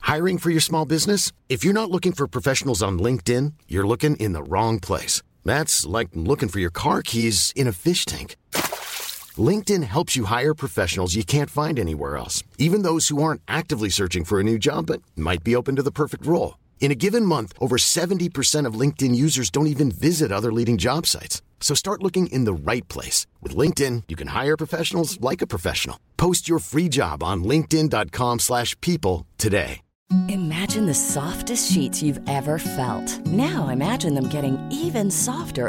Hiring for your small business? If you're not looking for professionals on LinkedIn, you're looking in the wrong place. That's like looking for your car keys in a fish tank. LinkedIn helps you hire professionals you can't find anywhere else, even those who aren't actively searching for a new job but might be open to the perfect role. In a given month, over 70% of LinkedIn users don't even visit other leading job sites. So start looking in the right place. With LinkedIn, you can hire professionals like a professional. Post your free job on linkedin.com/people today. Imagine soft sheet you ever felt now imagining even softer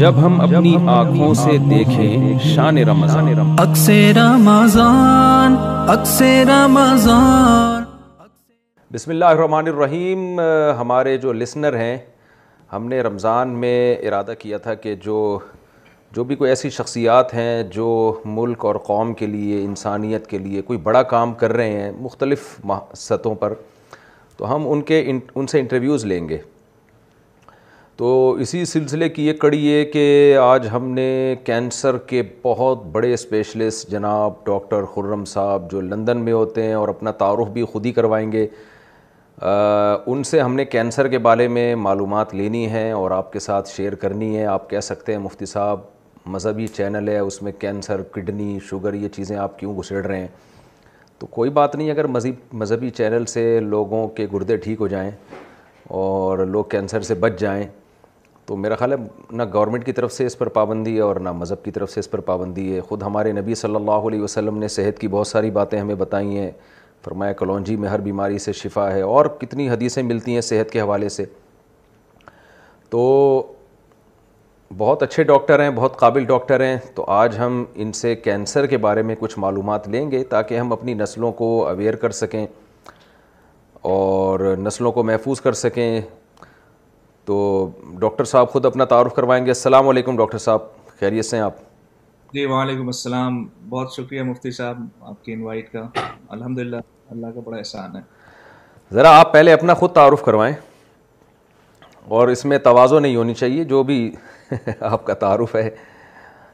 جب ہم اپنی آنکھوں سے دیکھیں شان رمضان رمضان اکثر رمضان بسم اللہ الرحمن الرحیم ہمارے جو لسنر ہیں ہم نے رمضان میں ارادہ کیا تھا کہ جو جو بھی کوئی ایسی شخصیات ہیں جو ملک اور قوم کے لیے انسانیت کے لیے کوئی بڑا کام کر رہے ہیں مختلف سطحوں پر تو ہم ان کے ان سے انٹرویوز لیں گے تو اسی سلسلے کی یہ کڑی ہے کہ آج ہم نے کینسر کے بہت بڑے اسپیشلسٹ جناب ڈاکٹر خرم صاحب جو لندن میں ہوتے ہیں اور اپنا تعارف بھی خود ہی کروائیں گے ان سے ہم نے کینسر کے بارے میں معلومات لینی ہے اور آپ کے ساتھ شیئر کرنی ہے آپ کہہ سکتے ہیں مفتی صاحب مذہبی چینل ہے اس میں کینسر کڈنی شوگر یہ چیزیں آپ کیوں گسڑ رہے ہیں تو کوئی بات نہیں اگر مذہب مذہبی چینل سے لوگوں کے گردے ٹھیک ہو جائیں اور لوگ کینسر سے بچ جائیں تو میرا خیال ہے نہ گورنمنٹ کی طرف سے اس پر پابندی ہے اور نہ مذہب کی طرف سے اس پر پابندی ہے خود ہمارے نبی صلی اللہ علیہ وسلم نے صحت کی بہت ساری باتیں ہمیں بتائی ہیں فرمایا کلونجی میں ہر بیماری سے شفا ہے اور کتنی حدیثیں ملتی ہیں صحت کے حوالے سے تو بہت اچھے ڈاکٹر ہیں بہت قابل ڈاکٹر ہیں تو آج ہم ان سے کینسر کے بارے میں کچھ معلومات لیں گے تاکہ ہم اپنی نسلوں کو اویئر کر سکیں اور نسلوں کو محفوظ کر سکیں تو ڈاکٹر صاحب خود اپنا تعارف کروائیں گے السلام علیکم ڈاکٹر صاحب خیریت سے ہیں آپ جی وعلیکم السلام بہت شکریہ مفتی صاحب آپ کی انوائٹ کا الحمد للہ اللہ کا بڑا احسان ہے ذرا آپ پہلے اپنا خود تعارف کروائیں اور اس میں توازو نہیں ہونی چاہیے جو بھی آپ کا تعارف ہے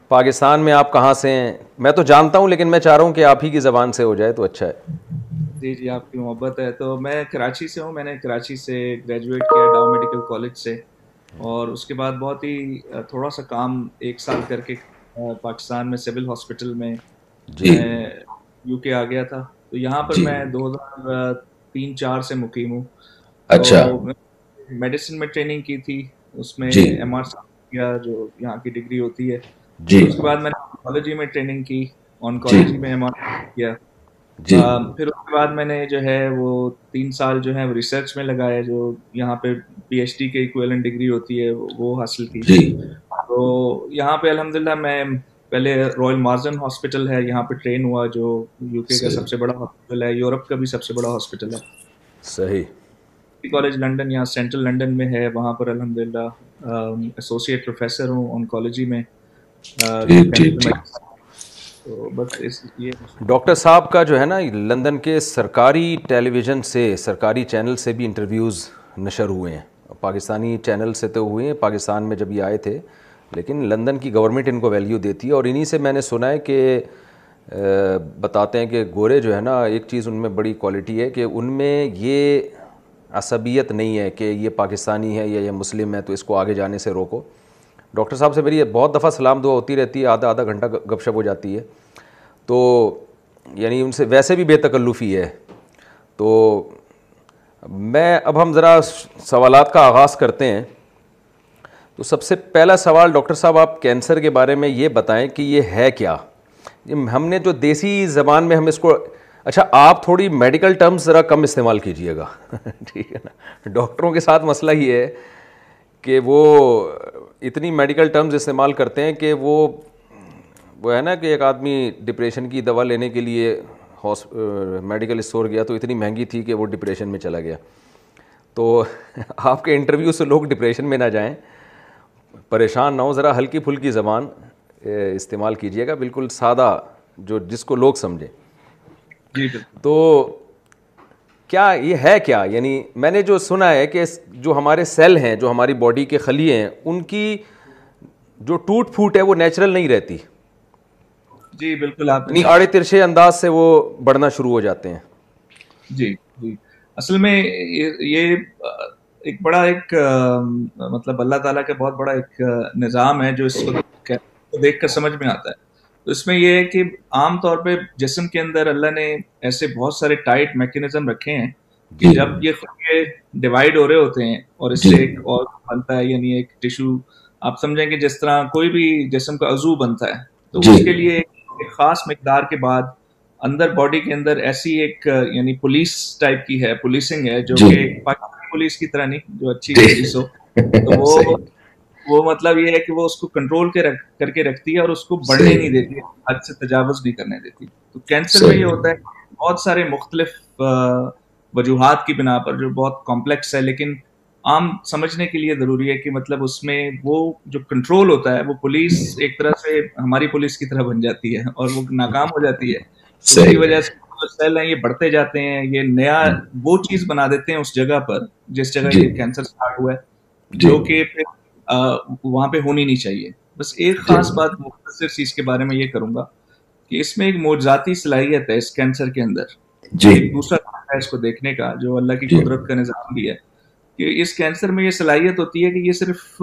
پاکستان میں آپ کہاں سے ہیں میں تو جانتا ہوں لیکن میں چاہ رہا ہوں کہ آپ ہی کی زبان سے ہو جائے تو اچھا ہے جی جی آپ کی محبت ہے تو میں کراچی سے ہوں میں نے کراچی سے گریجویٹ کیا ڈاؤ میڈیکل کالج سے اور اس کے بعد بہت ہی تھوڑا سا کام ایک سال کر کے پاکستان میں سول ہاسپٹل میں یو جی۔ کے آ گیا تھا تو یہاں پر جی۔ میں دو ہزار تین چار سے مقیم ہوں اچھا میڈیسن میں ٹریننگ کی تھی اس میں ایم آر سی کیا جو یہاں کی ڈگری ہوتی ہے جی۔ اس کے بعد میں نے آنکالوجی میں ٹریننگ کی آنکالوجی میں ایم آر سی کیا جی۔ پھر اس کے بعد میں نے جو ہے وہ تین سال جو ہے ریسرچ میں لگایا جو یہاں پہ پی ایچ ڈی کے ڈگری ہوتی ہے وہ حاصل کی گئی جی۔ تو یہاں پہ میں پہلے رائل مارزن ہاسپٹل ہے یہاں پہ ٹرین ہوا جو یو کے کا سب سے بڑا ہاسپٹل ہے یورپ کا بھی سب سے بڑا ہاسپٹل ہے صحیح کالج لنڈن یہاں سینٹرل لنڈن میں ہے وہاں پر الحمد للہ ایسوسیٹ پروفیسر ہوں ان کالجی میں جی، تو بس اس ڈاکٹر صاحب کا جو ہے نا لندن کے سرکاری ٹیلی ویژن سے سرکاری چینل سے بھی انٹرویوز نشر ہوئے ہیں پاکستانی چینل سے تو ہوئے ہیں پاکستان میں جب یہ آئے تھے لیکن لندن کی گورنمنٹ ان کو ویلیو دیتی ہے اور انہی سے میں نے سنا ہے کہ بتاتے ہیں کہ گورے جو ہے نا ایک چیز ان میں بڑی کوالٹی ہے کہ ان میں یہ عصبیت نہیں ہے کہ یہ پاکستانی ہے یا یہ مسلم ہے تو اس کو آگے جانے سے روکو ڈاکٹر صاحب سے میری بہت دفعہ سلام دعا ہوتی رہتی ہے آدھا آدھا گھنٹہ گپ شپ ہو جاتی ہے تو یعنی ان سے ویسے بھی بے تکلفی ہے تو میں اب ہم ذرا سوالات کا آغاز کرتے ہیں تو سب سے پہلا سوال ڈاکٹر صاحب آپ کینسر کے بارے میں یہ بتائیں کہ یہ ہے کیا ہم نے جو دیسی زبان میں ہم اس کو اچھا آپ تھوڑی میڈیکل ٹرمز ذرا کم استعمال کیجیے گا ٹھیک ہے نا ڈاکٹروں کے ساتھ مسئلہ ہی ہے کہ وہ اتنی میڈیکل ٹرمز استعمال کرتے ہیں کہ وہ وہ ہے نا کہ ایک آدمی ڈپریشن کی دوا لینے کے لیے ہاس میڈیکل اسٹور گیا تو اتنی مہنگی تھی کہ وہ ڈپریشن میں چلا گیا تو آپ کے انٹرویو سے لوگ ڈپریشن میں نہ جائیں پریشان نہ ہو ذرا ہلکی پھلکی زبان استعمال کیجیے گا بالکل سادہ جو جس کو لوگ سمجھیں جی، تو کیا یہ ہے کیا یعنی میں نے جو سنا ہے کہ جو ہمارے سیل ہیں جو ہماری باڈی کے خلیے ہیں ان کی جو ٹوٹ پھوٹ ہے وہ نیچرل نہیں رہتی جی بالکل آپ نہیں یعنی آڑے ترشے انداز سے وہ بڑھنا شروع ہو جاتے ہیں جی جی اصل میں یہ ایک بڑا ایک مطلب اللہ تعالیٰ کا بہت بڑا ایک نظام ہے جو اس کو دیکھ کر سمجھ میں آتا ہے تو اس میں یہ ہے کہ عام طور پہ جسم کے اندر اللہ نے ایسے بہت سارے ٹائٹ میکینزم رکھے ہیں کہ جی۔ جب یہ ڈیوائڈ ہو رہے ہوتے ہیں اور اس سے جی۔ ایک اور بنتا ہے یعنی ایک ٹیشو آپ سمجھیں کہ جس طرح کوئی بھی جسم کا عضو بنتا ہے تو جی۔ اس کے لیے ایک خاص مقدار کے بعد اندر باڈی کے اندر ایسی ایک یعنی پولیس ٹائپ کی ہے پولیسنگ ہے جو کہ پاکستانی پولیس کی طرح نہیں جو اچھی پولیس ہو تو وہ وہ مطلب یہ ہے کہ وہ اس کو کنٹرول کے رکھ کر کے رکھتی ہے اور اس کو بڑھنے نہیں دیتی حد سے تجاوز نہیں کرنے دیتی تو کینسر میں یہ ہوتا ہے بہت سارے مختلف وجوہات کی بنا پر جو بہت کمپلیکس ہے لیکن عام سمجھنے کے لیے ضروری ہے کہ مطلب اس میں وہ جو کنٹرول ہوتا ہے وہ پولیس ایک طرح سے ہماری پولیس کی طرح بن جاتی ہے اور وہ ناکام ہو جاتی ہے اس کی وجہ سے سیل ہیں یہ بڑھتے جاتے ہیں یہ نیا وہ چیز بنا دیتے ہیں اس جگہ پر جس جگہ جی. یہ کینسر اسٹارٹ ہوا ہے جی. جو کہ پھر وہاں پہ ہونی نہیں چاہیے بس ایک جی۔ خاص بات مختصر کے بارے میں یہ کروں گا کہ اس میں ایک موجاتی صلاحیت ہے اس اس کینسر کے اندر جی دوسرا ہے کو دیکھنے کا جو اللہ کی جی۔ قدرت کا نظام بھی ہے کہ اس کینسر میں یہ صلاحیت ہوتی ہے کہ یہ صرف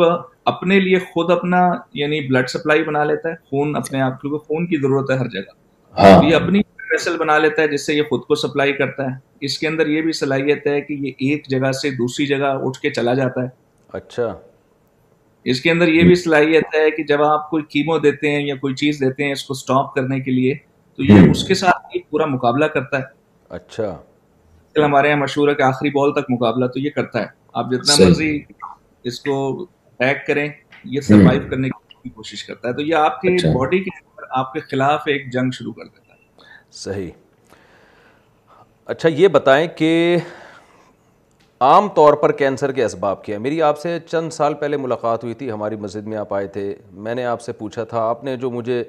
اپنے لیے خود اپنا یعنی بلڈ سپلائی بنا لیتا ہے خون اپنے آپ کیونکہ خون کی ضرورت ہے ہر جگہ ہاں۔ یہ اپنی فیصل بنا لیتا ہے جس سے یہ خود کو سپلائی کرتا ہے اس کے اندر یہ بھی صلاحیت ہے کہ یہ ایک جگہ سے دوسری جگہ اٹھ کے چلا جاتا ہے اچھا اس کے اندر یہ بھی صلاحیت ہے کہ جب آپ کوئی کیمو دیتے ہیں یا کوئی چیز دیتے ہیں اس کو سٹاپ کرنے کے لیے تو یہ اس کے ساتھ ہی پورا مقابلہ کرتا ہے اچھا ہمارے یہاں مشہور ہے کہ آخری بال تک مقابلہ تو یہ کرتا ہے آپ جتنا مرضی اس کو پیک کریں یہ سروائیو کرنے کی کوشش کرتا ہے تو یہ آپ اچھا۔ کے باڈی کے آپ کے خلاف ایک جنگ شروع کر دیتا ہے صحیح اچھا یہ بتائیں کہ عام طور پر کینسر کے اسباب کیا میری آپ سے چند سال پہلے ملاقات ہوئی تھی ہماری مسجد میں آپ آئے تھے میں نے آپ سے پوچھا تھا آپ نے جو مجھے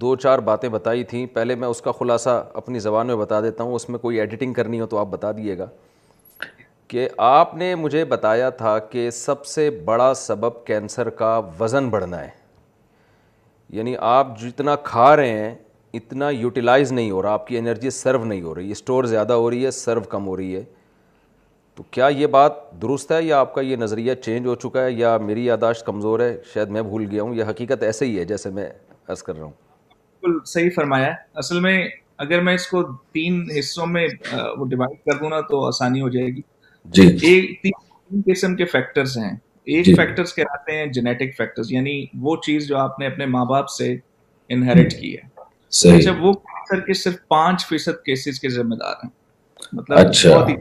دو چار باتیں بتائی تھیں پہلے میں اس کا خلاصہ اپنی زبان میں بتا دیتا ہوں اس میں کوئی ایڈیٹنگ کرنی ہو تو آپ بتا دیجیے گا کہ آپ نے مجھے بتایا تھا کہ سب سے بڑا سبب کینسر کا وزن بڑھنا ہے یعنی آپ جتنا کھا رہے ہیں اتنا یوٹیلائز نہیں ہو رہا آپ کی انرجی سرو نہیں ہو رہی اسٹور زیادہ ہو رہی ہے سرو کم ہو رہی ہے تو کیا یہ بات درست ہے یا آپ کا یہ نظریہ چینج ہو چکا ہے یا میری یاداشت کمزور ہے شاید میں بھول گیا ہوں یا حقیقت ایسے ہی ہے جیسے میں عرض کر رہا ہوں بالکل صحیح فرمایا اصل میں اگر میں اس کو تین حصوں میں وہ ڈیوائڈ کر دوں نا تو آسانی ہو جائے گی جی ایک تین قسم کے فیکٹرز ہیں ایک فیکٹرز جی۔ کہلاتے ہیں جینیٹک فیکٹرز یعنی وہ چیز جو آپ نے اپنے ماں باپ سے انہیریٹ کی ہے جب اچھا، وہ کینسر کے صرف پانچ فیصد کیسز کے ذمہ دار ہیں مطلب اچھا۔ بہت ہی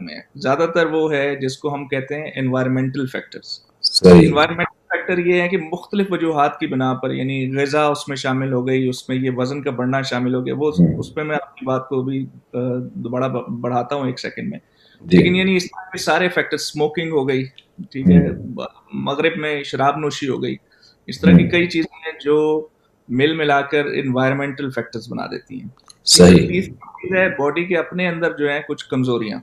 میں زیادہ تر وہ ہے جس کو ہم کہتے ہیں انوائرمنٹل فیکٹرز انوائرمنٹل فیکٹر یہ ہے کہ مختلف وجوہات کی بنا پر یعنی غذا اس میں شامل ہو گئی اس میں یہ وزن کا بڑھنا شامل ہو گیا وہ اس اس پہ میں میں آپ کی بات کو بھی دوبارہ بڑھاتا ہوں ایک سیکنڈ جی۔ لیکن یعنی سارے فیکٹر اسموکنگ ہو گئی ٹھیک ہے مغرب میں شراب نوشی ہو گئی اس طرح کی کئی چیزیں ہیں جو مل ملا کر انوائرمنٹل فیکٹرز بنا دیتی ہیں باڈی کے اپنے اندر جو ہیں کچھ کمزوریاں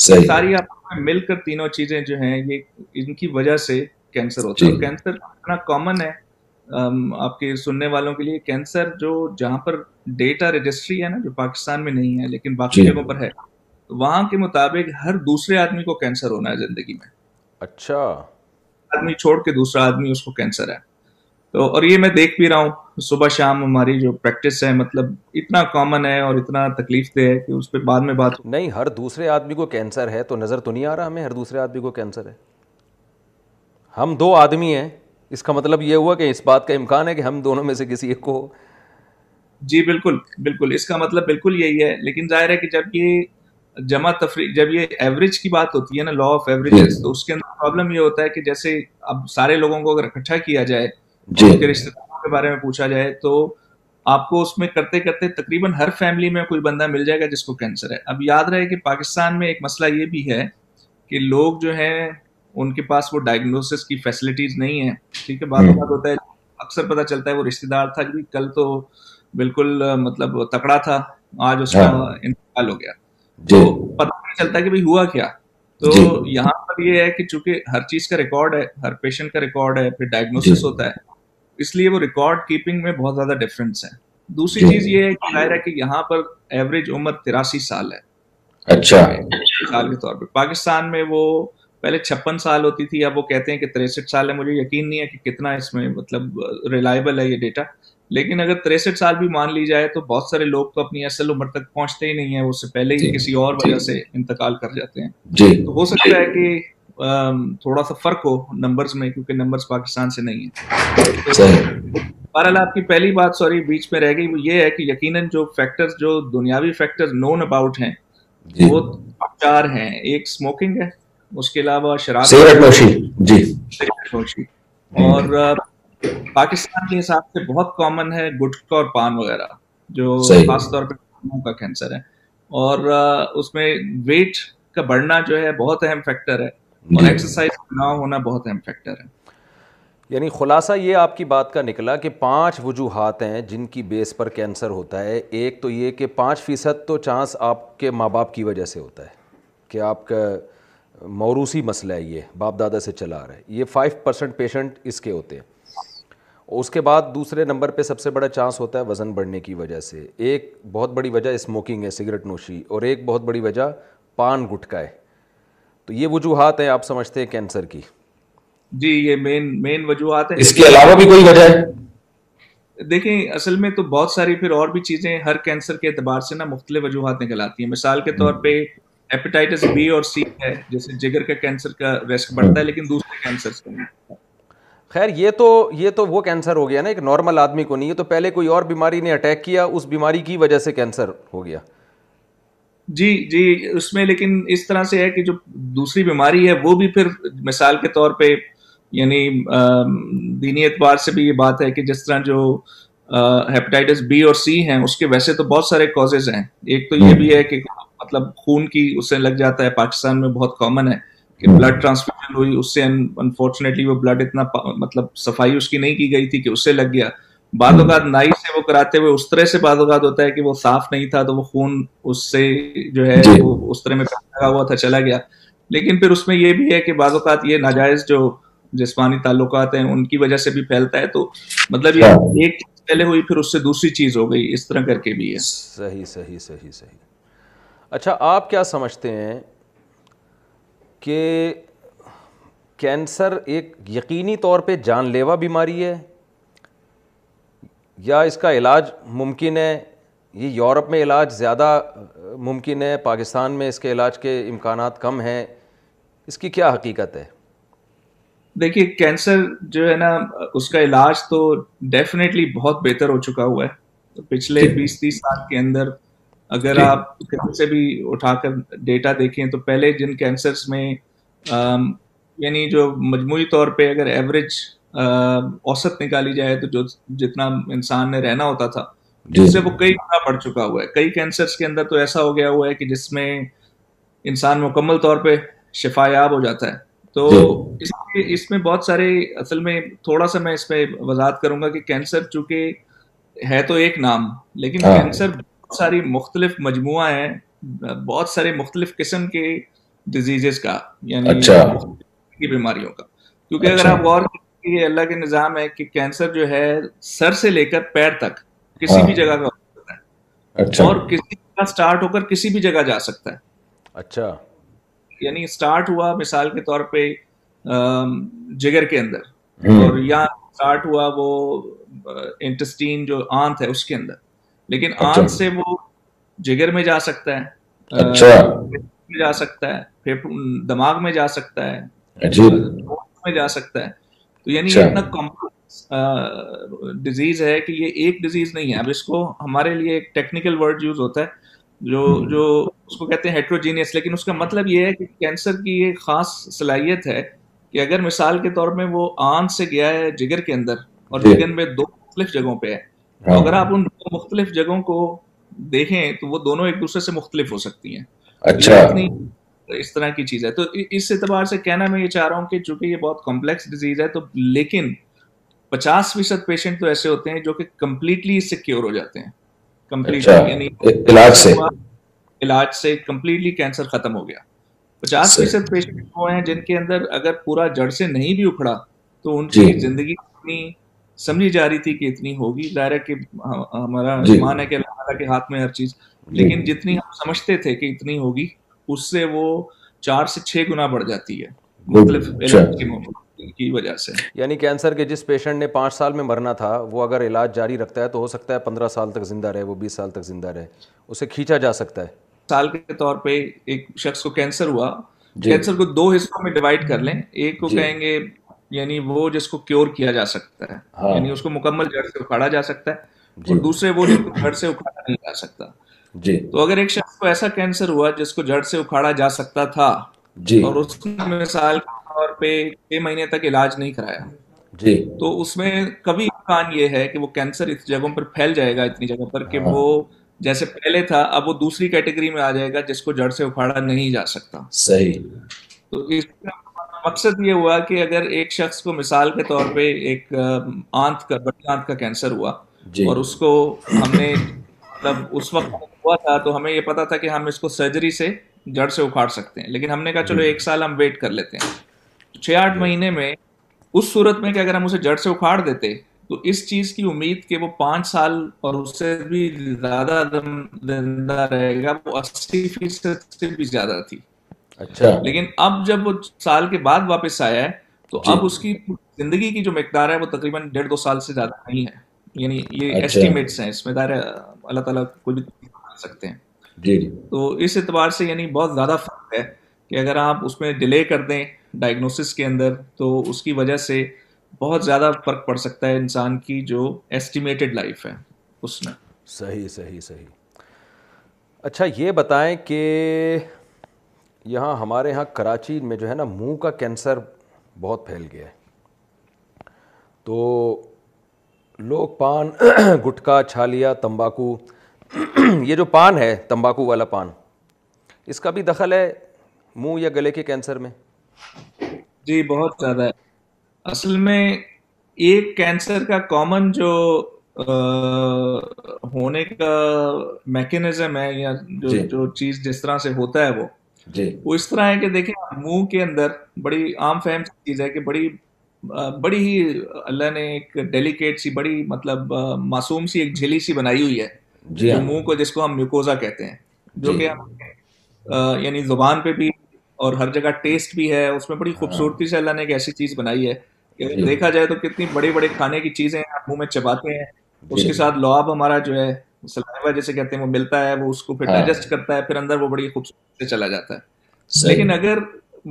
ساری آپ میں مل کر تینوں چیزیں جو ہیں یہ ان کی وجہ سے کینسر ہوتا ہے کینسر جی۔ اتنا کامن ہے آپ کے سننے والوں کے لیے کینسر جو جہاں پر ڈیٹا رجسٹری ہے نا جو پاکستان میں نہیں ہے لیکن باقی جی۔ جگہوں پر ہے وہاں کے مطابق ہر دوسرے آدمی کو کینسر ہونا ہے زندگی میں اچھا آدمی چھوڑ کے دوسرا آدمی اس کو کینسر ہے تو اور یہ میں دیکھ بھی رہا ہوں صبح شام ہماری جو پریکٹس ہے مطلب اتنا کامن ہے اور اتنا تکلیف دہ ہے کہ اس پہ بعد میں بات نہیں ہر دوسرے آدمی کو کینسر ہے تو نظر تو نہیں آ رہا ہمیں ہر دوسرے آدمی کو کینسر ہے ہم دو آدمی ہیں اس کا مطلب یہ ہوا کہ اس بات کا امکان ہے کہ ہم دونوں میں سے کسی ایک کو جی بالکل بالکل اس کا مطلب بالکل یہی ہے لیکن ظاہر ہے کہ جب یہ جمع تفریح جب یہ ایوریج کی بات ہوتی ہے نا لا آف ایوریج تو اس کے اندر پرابلم یہ ہوتا ہے کہ جیسے اب سارے لوگوں کو اگر اکٹھا کیا جائے رشتے جی۔ دار کے بارے میں پوچھا جائے تو آپ کو اس میں کرتے کرتے تقریباً ہر فیملی میں کوئی بندہ مل جائے گا جس کو کینسر ہے اب یاد رہے کہ پاکستان میں ایک مسئلہ یہ بھی ہے کہ لوگ جو ہیں ان کے پاس وہ ڈائگنوسس کی فیسلٹیز نہیں ہیں ٹھیک ہے بات ہوتا ہے اکثر پتہ چلتا ہے وہ رشتے دار تھا کہ کل تو بالکل مطلب تکڑا تھا آج اس کا ہاں۔ انتقال ہو گیا جی۔ تو پتا نہیں چلتا کہ بھائی ہوا کیا تو جی۔ یہاں پر یہ ہے کہ چونکہ ہر چیز کا ریکارڈ ہے ہر پیشنٹ کا ریکارڈ ہے پھر ڈائگنوسس جی۔ ہوتا ہے اس لیے وہ ریکارڈ کیپنگ میں بہت زیادہ ڈفرینس ہے دوسری جی۔ چیز یہ ہے کہ ظاہر ہے کہ یہاں پر ایوریج عمر تراسی سال ہے اچھا سال کے طور پہ پاکستان میں وہ پہلے چھپن سال ہوتی تھی اب وہ کہتے ہیں کہ تریسٹھ سال ہے مجھے یقین نہیں ہے کہ کتنا اس میں مطلب ریلائبل ہے یہ ڈیٹا لیکن اگر تریسٹھ سال بھی مان لی جائے تو بہت سارے لوگ تو اپنی اصل عمر تک پہنچتے ہی نہیں ہیں اس سے پہلے ہی جی۔ کسی اور وجہ جی۔ سے انتقال کر جاتے ہیں تو ہو سکتا ہے کہ تھوڑا سا فرق ہو نمبرز میں کیونکہ نمبرز پاکستان سے نہیں ہیں بہرحال آپ کی پہلی بات سوری بیچ میں رہ گئی وہ یہ ہے کہ یقیناً جو فیکٹرز جو دنیاوی فیکٹرز نون اباؤٹ ہیں جی۔ وہ چار ہیں ایک سموکنگ ہے اس کے علاوہ شراب شرابی نوشی جی۔ جی۔ اور پاکستان کے حساب سے بہت کامن ہے گٹکا اور پان وغیرہ جو خاص طور پہ کینسر ہے اور اس میں ویٹ کا بڑھنا جو ہے بہت اہم فیکٹر ہے جی۔ اور ایکسرسائز نہ ہونا بہت اہم فیکٹر ہے یعنی خلاصہ یہ آپ کی بات کا نکلا کہ پانچ وجوہات ہیں جن کی بیس پر کینسر ہوتا ہے ایک تو یہ کہ پانچ فیصد تو چانس آپ کے ماں باپ کی وجہ سے ہوتا ہے کہ آپ کا موروثی مسئلہ ہے یہ باپ دادا سے چلا آ رہا ہے یہ فائیو پرسینٹ پیشنٹ اس کے ہوتے ہیں اس کے بعد دوسرے نمبر پہ سب سے بڑا چانس ہوتا ہے وزن بڑھنے کی وجہ سے ایک بہت بڑی وجہ اسموکنگ ہے سگریٹ نوشی اور ایک بہت بڑی وجہ پان گٹکا ہے تو یہ وجوہات ہیں آپ سمجھتے ہیں کینسر کی جی یہ مین مین وجوہات ہیں اس کے علاوہ بھی کوئی وجہ ہے دیکھیں اصل میں تو بہت ساری پھر اور بھی چیزیں ہر کینسر کے اعتبار سے نا مختلف وجوہات نکل آتی ہیں مثال کے طور پہ ہیپیٹائٹس بی اور سی ہے جیسے جگر کا کینسر کا ریسک بڑھتا ہے لیکن دوسرے کینسر سے خیر یہ تو یہ تو وہ کینسر ہو گیا نا ایک نارمل آدمی کو نہیں ہے تو پہلے کوئی اور بیماری نے اٹیک کیا اس بیماری کی وجہ سے کینسر ہو گیا جی جی اس میں لیکن اس طرح سے ہے کہ جو دوسری بیماری ہے وہ بھی پھر مثال کے طور پہ یعنی دینی اعتبار سے بھی یہ بات ہے کہ جس طرح جو ہیپٹائٹس بی اور سی ہیں اس کے ویسے تو بہت سارے کازز ہیں ایک تو یہ بھی ہے کہ مطلب خون کی اس سے لگ جاتا ہے پاکستان میں بہت کامن ہے کہ بلڈ ٹرانسفیوژن ہوئی اس سے انفارچونیٹلی وہ بلڈ اتنا مطلب صفائی اس کی نہیں کی گئی تھی کہ اس سے لگ گیا بعض اوقات نائی سے وہ کراتے ہوئے اس طرح سے بعض اوقات ہوتا ہے کہ وہ صاف نہیں تھا تو وہ خون اس سے جو ہے وہ اس طرح میں لگا ہوا تھا چلا گیا لیکن پھر اس میں یہ بھی ہے کہ بعض اوقات یہ ناجائز جو جسمانی تعلقات ہیں ان کی وجہ سے بھی پھیلتا ہے تو مطلب یہ ایک چیز پہلے ہوئی پھر اس سے دوسری چیز ہو گئی اس طرح کر کے بھی ہے صحیح صحیح صحیح صحیح اچھا آپ کیا سمجھتے ہیں کہ کینسر ایک یقینی طور پہ جان لیوا بیماری ہے یا اس کا علاج ممکن ہے یہ یورپ میں علاج زیادہ ممکن ہے پاکستان میں اس کے علاج کے امکانات کم ہیں اس کی کیا حقیقت ہے دیکھیے کینسر جو ہے نا اس کا علاج تو ڈیفینیٹلی بہت بہتر ہو چکا ہوا ہے پچھلے جی۔ بیس تیس سال کے اندر اگر جی۔ آپ کہیں سے بھی اٹھا کر ڈیٹا دیکھیں تو پہلے جن کینسرس میں یعنی جو مجموعی طور پہ اگر ایوریج اوسط نکالی جائے تو جو جتنا انسان نے رہنا ہوتا تھا جس جی۔ سے وہ کئی گنا بڑھ چکا ہوا ہے کئی کے اندر تو ایسا ہو گیا ہوا ہے کہ جس میں انسان مکمل طور پہ شفا یاب ہو جاتا ہے تو جی۔ اس میں بہت سارے اصل میں تھوڑا سا میں اس پہ وضاحت کروں گا کہ کینسر چونکہ ہے تو ایک نام لیکن کینسر ہاں۔ بہت ساری مختلف مجموعہ ہیں بہت سارے مختلف قسم کے ڈزیز کا یعنی اچھا۔ کی بیماریوں کا کیونکہ اگر اچھا۔ آپ اور کہ یہ اللہ کے نظام ہے کہ کینسر جو ہے سر سے لے کر پیر تک کسی ہاں۔ بھی جگہ کا ہو سکتا ہے اچھا۔ اور کسی کا سٹارٹ ہو کر کسی بھی جگہ جا سکتا ہے اچھا یعنی سٹارٹ ہوا مثال کے طور پہ جگر کے اندر اور یا سٹارٹ ہوا وہ انٹسٹین جو آنت ہے اس کے اندر لیکن اچھا۔ آنت سے وہ جگر میں جا سکتا ہے اچھا۔ جا سکتا ہے پھر دماغ میں جا سکتا ہے میں جا سکتا ہے تو یعنی یہ اچھا۔ اتنا کمپلیکس ڈیزیز ہے کہ یہ ایک ڈیزیز نہیں ہے اب اس کو ہمارے لیے ایک ٹیکنیکل ورڈ یوز ہوتا ہے جو جو اس کو کہتے ہیں ہیٹروجینیس لیکن اس کا مطلب یہ ہے کہ کینسر کی یہ خاص صلاحیت ہے کہ اگر مثال کے طور میں وہ آن سے گیا ہے جگر کے اندر اور جی۔ جگر میں دو مختلف جگہوں پہ ہے تو ہاں۔ اگر آپ ان دو مختلف جگہوں کو دیکھیں تو وہ دونوں ایک دوسرے سے مختلف ہو سکتی ہیں اچھا اس طرح کی چیز ہے تو اس اعتبار سے کہنا میں یہ چاہ رہا ہوں کہ چونکہ یہ بہت کمپلیکس ڈیزیز ہے تو لیکن پچاس فیصد پیشنٹ تو ایسے ہوتے ہیں جو کہ کمپلیٹلی اس سے کیور ہو جاتے ہیں کمپلیٹلی کمپلیٹلی کینسر ختم ہو گیا پچاس فیصد پیشنٹ وہ ہیں جن کے اندر اگر پورا جڑ سے نہیں بھی اکھڑا تو ان جی۔ کی زندگی اتنی سمجھی جا رہی تھی کہ اتنی ہوگی ظاہر ہے کہ ہمارا جی۔ ایمان ہے کہ اللہ تعالیٰ کے ہاتھ میں ہر چیز جی۔ لیکن جتنی ہم سمجھتے تھے کہ اتنی ہوگی اس سے وہ چار سے چھ گنا بڑھ جاتی ہے مختلف اچھا۔ کی وجہ سے یعنی کینسر کے جس پیشنٹ نے پانچ سال میں مرنا تھا وہ اگر علاج جاری رکھتا ہے تو ہو سکتا ہے پندرہ سال تک زندہ رہے وہ بیس سال تک زندہ رہے اسے کھینچا جا سکتا ہے سال کے طور پہ ایک شخص کو کینسر ہوا جی۔ کینسر کو دو حصوں میں ڈیوائڈ کر لیں ایک کو جی۔ کہیں گے یعنی وہ جس کو کیور کیا جا سکتا ہے ہاں۔ یعنی اس کو مکمل جڑ سے اکھاڑا جا سکتا ہے جی۔ اور دوسرے وہ جس کو گھر سے اکھاڑا نہیں جا سکتا جی تو اگر ایک شخص کو ایسا کینسر ہوا جس کو جڑ سے اکھاڑا جا سکتا تھا جی اور اس اس نے پہ چھ مہینے تک علاج نہیں کرایا جی تو میں کبھی امکان یہ ہے کہ وہ کینسر جگہوں پر پھیل جائے گا اتنی جگہ پر کہ ہاں۔ وہ جیسے پہلے تھا اب وہ دوسری کیٹیگری میں آ جائے گا جس کو جڑ سے اکھاڑا نہیں جا سکتا صحیح تو اس مقصد یہ ہوا کہ اگر ایک شخص کو مثال کے طور پہ ایک آنت کا بڑی آنت کا کینسر ہوا جی۔ اور اس کو ہم نے مطلب اس وقت ہوا تھا تو ہمیں یہ پتا تھا کہ ہم اس کو سرجری سے جڑ سے اکھاڑ سکتے ہیں لیکن ہم نے کہا چلو جی۔ ایک سال ہم ویٹ کر لیتے ہیں چھ آٹھ جی۔ مہینے میں اس صورت میں کہ اگر ہم اسے جڑ سے اکھاڑ دیتے تو اس چیز کی امید کہ وہ پانچ سال اور اس سے بھی زیادہ زندہ رہے گا وہ اسی فیصد سے بھی زیادہ تھی اچھا لیکن اب جب وہ سال کے بعد واپس آیا ہے تو جی۔ اب اس کی زندگی کی جو مقدار ہے وہ تقریباً ڈیڑھ دو سال سے زیادہ نہیں ہے یعنی یہ اسٹیمیٹس اچھا۔ ہیں اس میں دائرہ اللہ تعالیٰ کوئی بھی سکتے ہیں جی جی تو اس اعتبار سے یعنی بہت زیادہ فرق ہے کہ اگر آپ اس میں ڈیلے کر دیں ڈائگنوسس کے اندر تو اس کی وجہ سے بہت زیادہ فرق پڑ سکتا ہے انسان کی جو ایسٹیمیٹڈ لائف ہے اس میں صحیح صحیح صحیح اچھا یہ بتائیں کہ یہاں ہمارے یہاں کراچی میں جو ہے نا منہ کا کینسر بہت پھیل گیا ہے تو لوگ پان گٹکا چھالیا تمباکو یہ جو پان ہے تمباکو والا پان اس کا بھی دخل ہے منہ یا گلے کے کینسر میں جی بہت زیادہ ہے اصل میں ایک کینسر کا کامن جو ہونے کا میکینزم ہے یا جی۔ جو چیز جس طرح سے ہوتا ہے وہ جی۔ وہ اس طرح ہے کہ دیکھیں منہ کے اندر بڑی عام فہم سی چیز ہے کہ بڑی بڑی ہی اللہ نے ایک ڈیلیکیٹ سی بڑی مطلب معصوم سی ایک جھیلی سی بنائی ہوئی ہے جی ہاں۔ منہ کو جس کو ہم میوکوزا کہتے ہیں جو جی۔ کہ ہم یعنی زبان پہ بھی اور ہر جگہ ٹیسٹ بھی ہے اس میں بڑی ہاں۔ خوبصورتی سے اللہ نے ایک ایسی چیز بنائی ہے کہ جی۔ دیکھا جائے تو کتنی بڑے بڑے کھانے کی چیزیں ہیں آپ منہ میں چباتے ہیں اس کے ساتھ لواب ہمارا جو ہے سلائبہ جیسے کہتے ہیں وہ ملتا ہے وہ اس کو پھر ہاں۔ ڈائجسٹ کرتا ہے پھر اندر وہ بڑی خوبصورتی سے چلا جاتا ہے لیکن اگر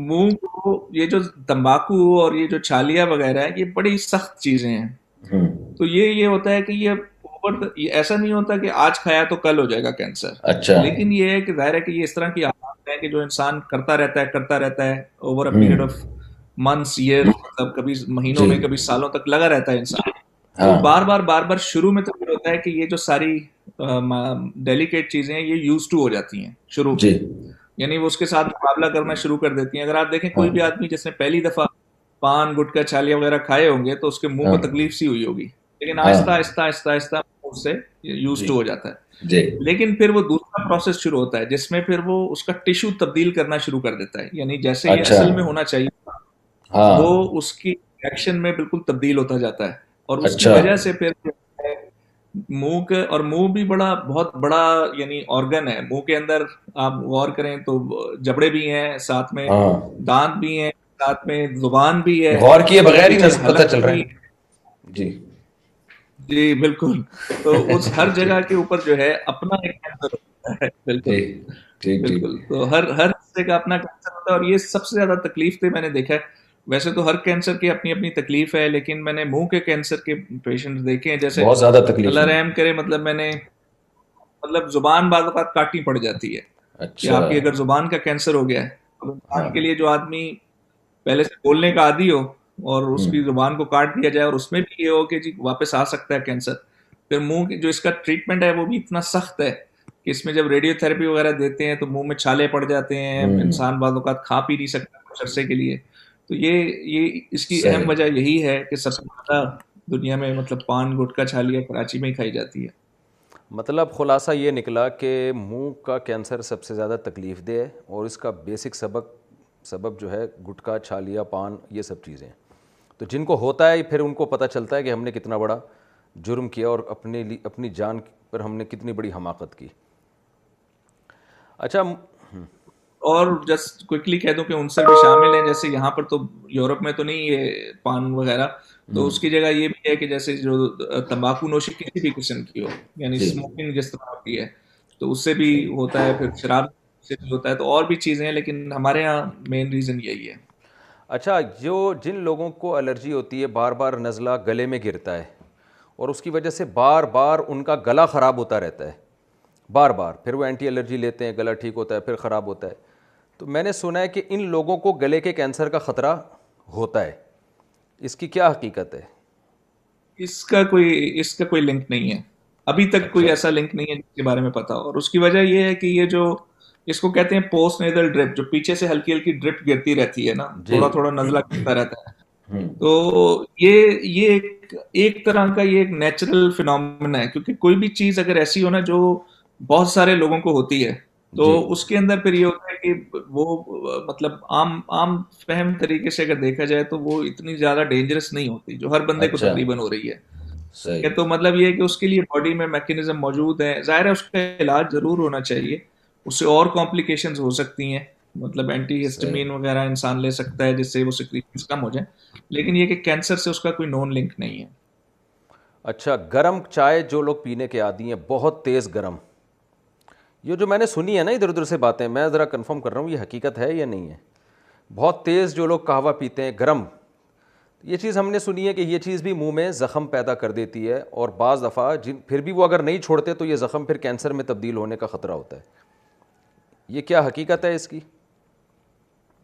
منہ کو یہ جو تمباکو اور یہ جو چھالیاں وغیرہ ہے یہ بڑی سخت چیزیں ہیں تو یہ یہ ہوتا ہے کہ یہ ایسا نہیں ہوتا کہ آج کھایا تو کل ہو جائے گا کینسر اچھا۔ لیکن یہ ہے کہ ظاہر ہے کہ یہ اس طرح کی ہے کہ جو انسان کرتا رہتا ہے کرتا رہتا ہے over a period of months year مطلب کبھی مہینوں میں جی۔ کبھی سالوں تک لگا رہتا ہے انسان ہاں۔ بار بار بار بار شروع میں تو یہ ہوتا ہے کہ یہ جو ساری ڈیلیکیٹ چیزیں ہیں یہ یوز ٹو ہو جاتی ہیں شروع میں جی۔ یعنی وہ اس کے ساتھ مقابلہ کرنا شروع کر دیتی ہیں اگر آپ دیکھیں کوئی ہاں۔ بھی آدمی جس نے پہلی دفعہ پان گٹکا چھالیاں وغیرہ کھائے ہوں گے تو اس کے منہ میں ہاں۔ تکلیف سی ہوئی ہوگی لیکن ہاں۔ آہستہ آہستہ آہستہ آہستہ اس سے یوز ٹو ہو جاتا ہے جی۔ لیکن پھر وہ دوسرا پروسیس شروع ہوتا ہے جس میں پھر وہ اس کا ٹیشو تبدیل کرنا شروع کر دیتا ہے یعنی جیسے یہ اچھا۔ اصل میں ہونا چاہیے ہاں۔ وہ اس کی ایکشن میں بالکل تبدیل ہوتا جاتا ہے اور اس کی اچھا۔ وجہ سے پھر منہ کے اور منہ بھی بڑا بہت بڑا یعنی آرگن ہے منہ کے اندر آپ غور کریں تو جبڑے بھی ہیں ساتھ میں ہاں۔ دانت بھی ہیں ساتھ میں زبان بھی ہے غور کیے بغیر ہی پتہ چل رہا ہے جی جی بالکل تو اس ہر جگہ کے اوپر جو ہے اپنا ایک کینسر کینسر ہوتا ہوتا ہے ہے جی، جی، جی۔ بالکل تو ہر ہر حصے کا اپنا اور یہ سب سے زیادہ تکلیف تھی میں نے دیکھا ہے ویسے تو ہر کینسر کی اپنی اپنی تکلیف ہے لیکن میں نے منہ کے کینسر کے پیشنٹ دیکھے ہیں جیسے اللہ رحم کرے مطلب میں نے مطلب زبان بعض اوقات کاٹنی پڑ جاتی ہے کہ اچھا۔ آپ کی اگر زبان کا کینسر ہو گیا ہے زبان ہاں۔ کے لیے جو آدمی پہلے سے بولنے کا عادی ہو اور اس کی زبان کو کاٹ دیا جائے اور اس میں بھی یہ ہو کہ جی واپس آ سکتا ہے کینسر پھر منہ جو اس کا ٹریٹمنٹ ہے وہ بھی اتنا سخت ہے کہ اس میں جب ریڈیو تھراپی وغیرہ دیتے ہیں تو منہ میں چھالے پڑ جاتے ہیں انسان بعض اوقات کھا پی نہیں سکتا کچھ عرصے کے لیے تو یہ یہ اس کی اہم وجہ یہی ہے کہ سب سے زیادہ دنیا میں مطلب پان گٹکا چھالیا کراچی میں ہی کھائی جاتی ہے مطلب خلاصہ یہ نکلا کہ منہ کا کینسر سب سے زیادہ تکلیف دہ ہے اور اس کا بیسک سبق سبب جو ہے گٹکا چھالیا پان یہ سب چیزیں تو جن کو ہوتا ہے پھر ان کو پتہ چلتا ہے کہ ہم نے کتنا بڑا جرم کیا اور اپنے لی اپنی جان پر ہم نے کتنی بڑی حماقت کی اچھا اور جسٹ کوئکلی کہہ دوں کہ ان سے بھی شامل ہیں جیسے یہاں پر تو یورپ میں تو نہیں ہے پان وغیرہ تو اس کی جگہ یہ بھی ہے کہ جیسے جو تمباکو نوشی کسی بھی قسم کی ہو یعنی اسموکنگ جی۔ جس طرح کی ہے تو اس سے بھی جی۔ ہوتا ہے پھر شراب سے بھی ہوتا ہے تو اور بھی چیزیں ہیں لیکن ہمارے یہاں مین ریزن یہی ہے اچھا جو جن لوگوں کو الرجی ہوتی ہے بار بار نزلہ گلے میں گرتا ہے اور اس کی وجہ سے بار بار ان کا گلا خراب ہوتا رہتا ہے بار بار پھر وہ اینٹی الرجی لیتے ہیں گلا ٹھیک ہوتا ہے پھر خراب ہوتا ہے تو میں نے سنا ہے کہ ان لوگوں کو گلے کے کینسر کا خطرہ ہوتا ہے اس کی کیا حقیقت ہے اس کا کوئی اس کا کوئی لنک نہیں ہے ابھی تک کوئی اچھا۔ ایسا لنک نہیں ہے جس کے بارے میں پتا ہو اور اس کی وجہ یہ ہے کہ یہ جو اس کو کہتے ہیں پوسٹ نیزل ڈرپ جو پیچھے سے ہلکی ہلکی ڈرپ گرتی رہتی ہے نا جی۔ تھوڑا تھوڑا نزلہ کرتا رہتا ہے تو یہ یہ ایک طرح کا یہ ایک نیچرل فینومنا ہے کیونکہ کوئی بھی چیز اگر ایسی ہو نا جو بہت سارے لوگوں کو ہوتی ہے تو جی۔ اس کے اندر پھر یہ ہوتا ہے کہ وہ مطلب عام عام فہم طریقے سے اگر دیکھا جائے تو وہ اتنی زیادہ ڈینجرس نہیں ہوتی جو ہر بندے کو اچھا۔ تقریباً ہو رہی ہے تو مطلب یہ کہ اس کے لیے باڈی میں میکینزم موجود ہے ظاہر ہے اس کا علاج ضرور ہونا چاہیے اس سے اور کمپلیکیشنز ہو سکتی ہیں مطلب اینٹی ہسٹمین وغیرہ انسان لے سکتا ہے جس سے وہ کم ہو جائیں لیکن یہ کہ کینسر سے اس کا کوئی نون لنک نہیں ہے اچھا گرم چائے جو لوگ پینے کے عادی ہیں بہت تیز گرم یہ جو میں نے سنی ہے نا ادھر ادھر سے باتیں میں ذرا کنفرم کر رہا ہوں یہ حقیقت ہے یا نہیں ہے بہت تیز جو لوگ قہوہ پیتے ہیں گرم یہ چیز ہم نے سنی ہے کہ یہ چیز بھی منہ میں زخم پیدا کر دیتی ہے اور بعض دفعہ جن پھر بھی وہ اگر نہیں چھوڑتے تو یہ زخم پھر کینسر میں تبدیل ہونے کا خطرہ ہوتا ہے یہ کیا حقیقت ہے اس کی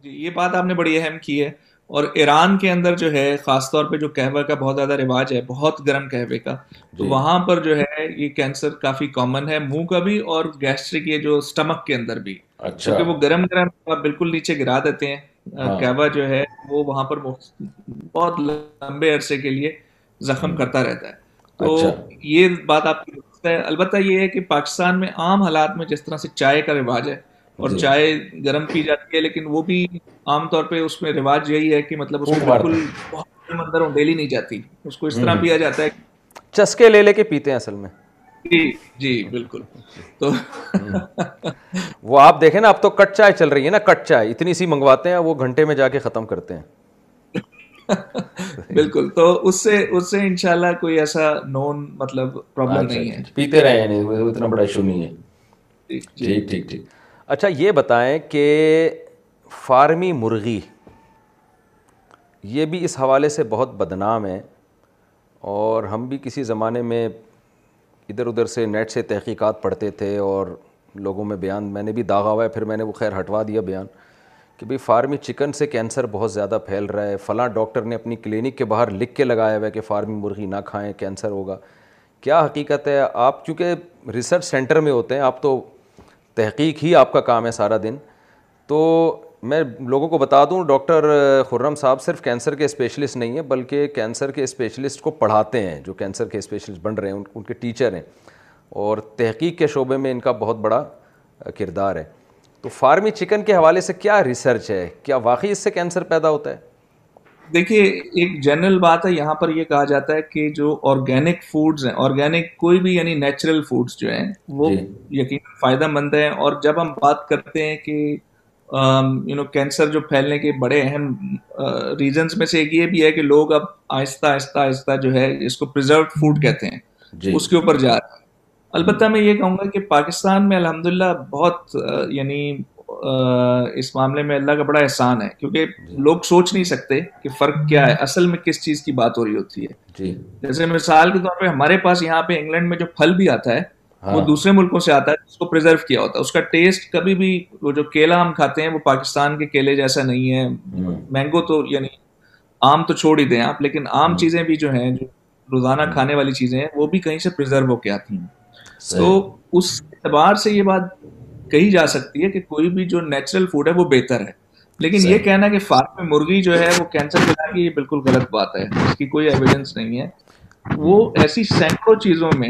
جی یہ بات آپ نے بڑی اہم کی ہے اور ایران کے اندر جو ہے خاص طور پہ جو کا بہت زیادہ رواج ہے بہت گرم کہوے کا تو جی۔ وہاں پر جو ہے یہ کینسر کافی کامن ہے منہ کا بھی اور گیسٹرک جو اسٹمک کے اندر بھی اچھا۔ کیونکہ وہ گرم گرم بالکل نیچے گرا دیتے ہیں قہوہ ہاں۔ جو ہے وہ وہاں پر بہت لمبے عرصے کے لیے زخم ہاں۔ کرتا رہتا ہے تو اچھا۔ یہ بات آپ کی البتہ یہ ہے کہ پاکستان میں عام حالات میں جس طرح سے چائے کا رواج ہے اور جی۔ چائے گرم پی جاتی ہے لیکن وہ بھی عام طور پہ اس میں رواج یہی ہے کہ مطلب اس بالکل اندر نہیں جاتی اس اس کو طرح پیا جاتا ہے چسکے لے لے کے پیتے ہیں اصل میں جی, جی، بالکل تو وہ آپ دیکھیں نا اب تو کٹ چائے چل رہی ہے نا کٹ چائے اتنی سی منگواتے ہیں وہ گھنٹے میں جا کے ختم کرتے ہیں بالکل تو اس سے اس سے انشاءاللہ اللہ کوئی ایسا نون مطلب پرابلم نہیں ہے پیتے رہے یعنی اتنا بڑا ایشو نہیں ہے جی، ٹھیک ٹھیک ٹھیک اچھا یہ بتائیں کہ فارمی مرغی یہ بھی اس حوالے سے بہت بدنام ہے اور ہم بھی کسی زمانے میں ادھر ادھر سے نیٹ سے تحقیقات پڑھتے تھے اور لوگوں میں بیان میں نے بھی داغا ہوا ہے پھر میں نے وہ خیر ہٹوا دیا بیان کہ بھئی فارمی چکن سے کینسر بہت زیادہ پھیل رہا ہے فلاں ڈاکٹر نے اپنی کلینک کے باہر لکھ کے لگایا ہوا ہے کہ فارمی مرغی نہ کھائیں کینسر ہوگا کیا حقیقت ہے آپ چونکہ ریسرچ سینٹر میں ہوتے ہیں آپ تو تحقیق ہی آپ کا کام ہے سارا دن تو میں لوگوں کو بتا دوں ڈاکٹر خرم صاحب صرف کینسر کے اسپیشلسٹ نہیں ہیں بلکہ کینسر کے اسپیشلسٹ کو پڑھاتے ہیں جو کینسر کے اسپیشلسٹ بن رہے ہیں ان کے ٹیچر ہیں اور تحقیق کے شعبے میں ان کا بہت بڑا کردار ہے تو فارمی چکن کے حوالے سے کیا ریسرچ ہے کیا واقعی اس سے کینسر پیدا ہوتا ہے دیکھیے ایک جنرل بات ہے یہاں پر یہ کہا جاتا ہے کہ جو آرگینک فوڈز ہیں آرگینک کوئی بھی یعنی نیچرل فوڈز جو ہیں وہ جی۔ یقین فائدہ مند ہیں اور جب ہم بات کرتے ہیں کہ یو نو کینسر جو پھیلنے کے بڑے اہم ریزنس میں سے ایک یہ بھی ہے کہ لوگ اب آہستہ آہستہ آہستہ جو ہے اس کو پرزرو فوڈ کہتے ہیں جی۔ اس کے اوپر جا رہے ہیں البتہ میں یہ کہوں گا کہ پاکستان میں الحمدللہ بہت یعنی اس معاملے میں اللہ کا بڑا احسان ہے کیونکہ جی۔ لوگ سوچ نہیں سکتے کہ فرق کیا ہے اصل میں کس چیز کی بات ہو رہی ہوتی ہے جی۔ جیسے مثال کے طور پہ ہمارے پاس یہاں پہ انگلینڈ میں جو پھل بھی آتا ہے وہ ہاں۔ دوسرے ملکوں سے آتا ہے کو پرزرو کیا ہوتا ہے اس کا ٹیسٹ کبھی بھی وہ جو کیلا ہم کھاتے ہیں وہ پاکستان کے کیلے جیسا نہیں ہے ہاں۔ مینگو تو یعنی آم تو چھوڑ ہی دیں آپ لیکن عام ہاں۔ چیزیں بھی جو ہیں جو روزانہ کھانے والی چیزیں ہیں وہ بھی کہیں سے پرزرو ہو کے آتی ہیں تو اس اعتبار سے یہ بات کہی جا سکتی ہے کہ کوئی بھی جو نیچرل فوڈ ہے وہ بہتر ہے لیکن یہ کہنا کہ فارم میں مرغی جو ہے وہ کینسر لائے کی بالکل غلط بات ہے اس کی کوئی ایویڈنس نہیں ہے وہ ایسی سینکڑوں چیزوں میں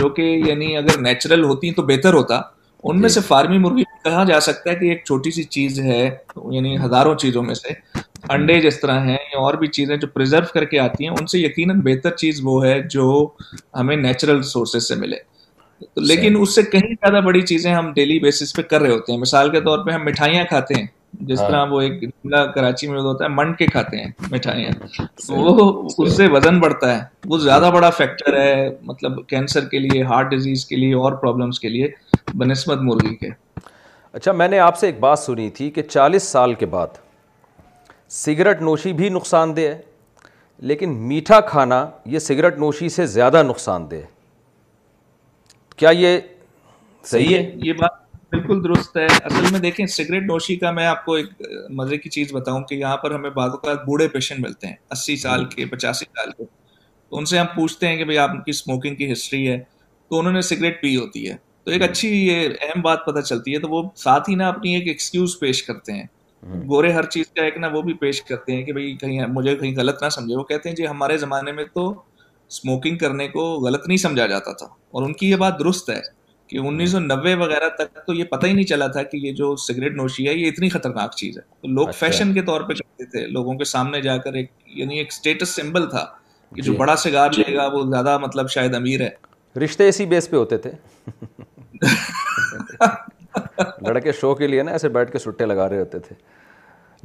جو کہ یعنی اگر نیچرل ہوتی ہیں تو بہتر ہوتا ان میں جی۔ سے فارمی مرغی کہا جا سکتا ہے کہ ایک چھوٹی سی چیز ہے یعنی ہزاروں چیزوں میں سے انڈے جس طرح ہیں یا اور بھی چیزیں جو پرزرو کر کے آتی ہیں ان سے یقیناً بہتر چیز وہ ہے جو ہمیں نیچرل سورسز سے ملے لیکن اس سے کہیں زیادہ بڑی چیزیں ہم ڈیلی بیسس پہ کر رہے ہوتے ہیں مثال کے طور پہ ہم مٹھائیاں کھاتے ہیں جس ہاں۔ طرح وہ ایک کراچی میں ہوتا ہے منڈ کے کھاتے ہیں مٹھائیاں وہ اس سے وزن بڑھتا ہے وہ زیادہ بڑا فیکٹر ہے مطلب کینسر کے لیے ہارٹ ڈیزیز کے لیے اور پرابلمس کے لیے بنسبت مرغی کے اچھا میں نے آپ سے ایک بات سنی تھی کہ چالیس سال کے بعد سگریٹ نوشی بھی نقصان دہ ہے لیکن میٹھا کھانا یہ سگریٹ نوشی سے زیادہ نقصان دہ ہے کیا یہ صحیح ہے یہ بات بالکل درست ہے اصل میں دیکھیں سگریٹ نوشی کا میں آپ کو ایک مزے کی چیز بتاؤں کہ یہاں پر ہمیں بعض اوقات بوڑھے پیشنٹ ملتے ہیں اسی سال کے پچاسی سال کے تو ان سے ہم پوچھتے ہیں کہ بھائی آپ کی اسموکنگ کی ہسٹری ہے تو انہوں نے سگریٹ پی ہوتی ہے تو ایک اچھی یہ اہم بات پتہ چلتی ہے تو وہ ساتھ ہی نہ اپنی ایک ایکسکیوز پیش کرتے ہیں گورے ہر چیز کا ایک نا وہ بھی پیش کرتے ہیں کہ بھائی کہیں مجھے کہیں غلط نہ سمجھے وہ کہتے ہیں جی ہمارے زمانے میں تو اسموکنگ کرنے کو غلط نہیں سمجھا جاتا تھا اور ان کی یہ بات درست ہے کہ انیس سو نبے وغیرہ تک تو یہ پتہ ہی نہیں چلا تھا کہ یہ جو سگریٹ نوشی ہے یہ اتنی خطرناک چیز ہے تو لوگ فیشن اچھا۔ کے طور پہ چلتے تھے لوگوں کے سامنے جا کر ایک یعنی ایک اسٹیٹس سمبل تھا کہ جو جی۔ بڑا سگار جی۔ لے گا وہ زیادہ مطلب شاید امیر ہے رشتے اسی بیس پہ ہوتے تھے لڑکے شو کے لیے نا ایسے بیٹھ کے سٹے لگا رہے ہوتے تھے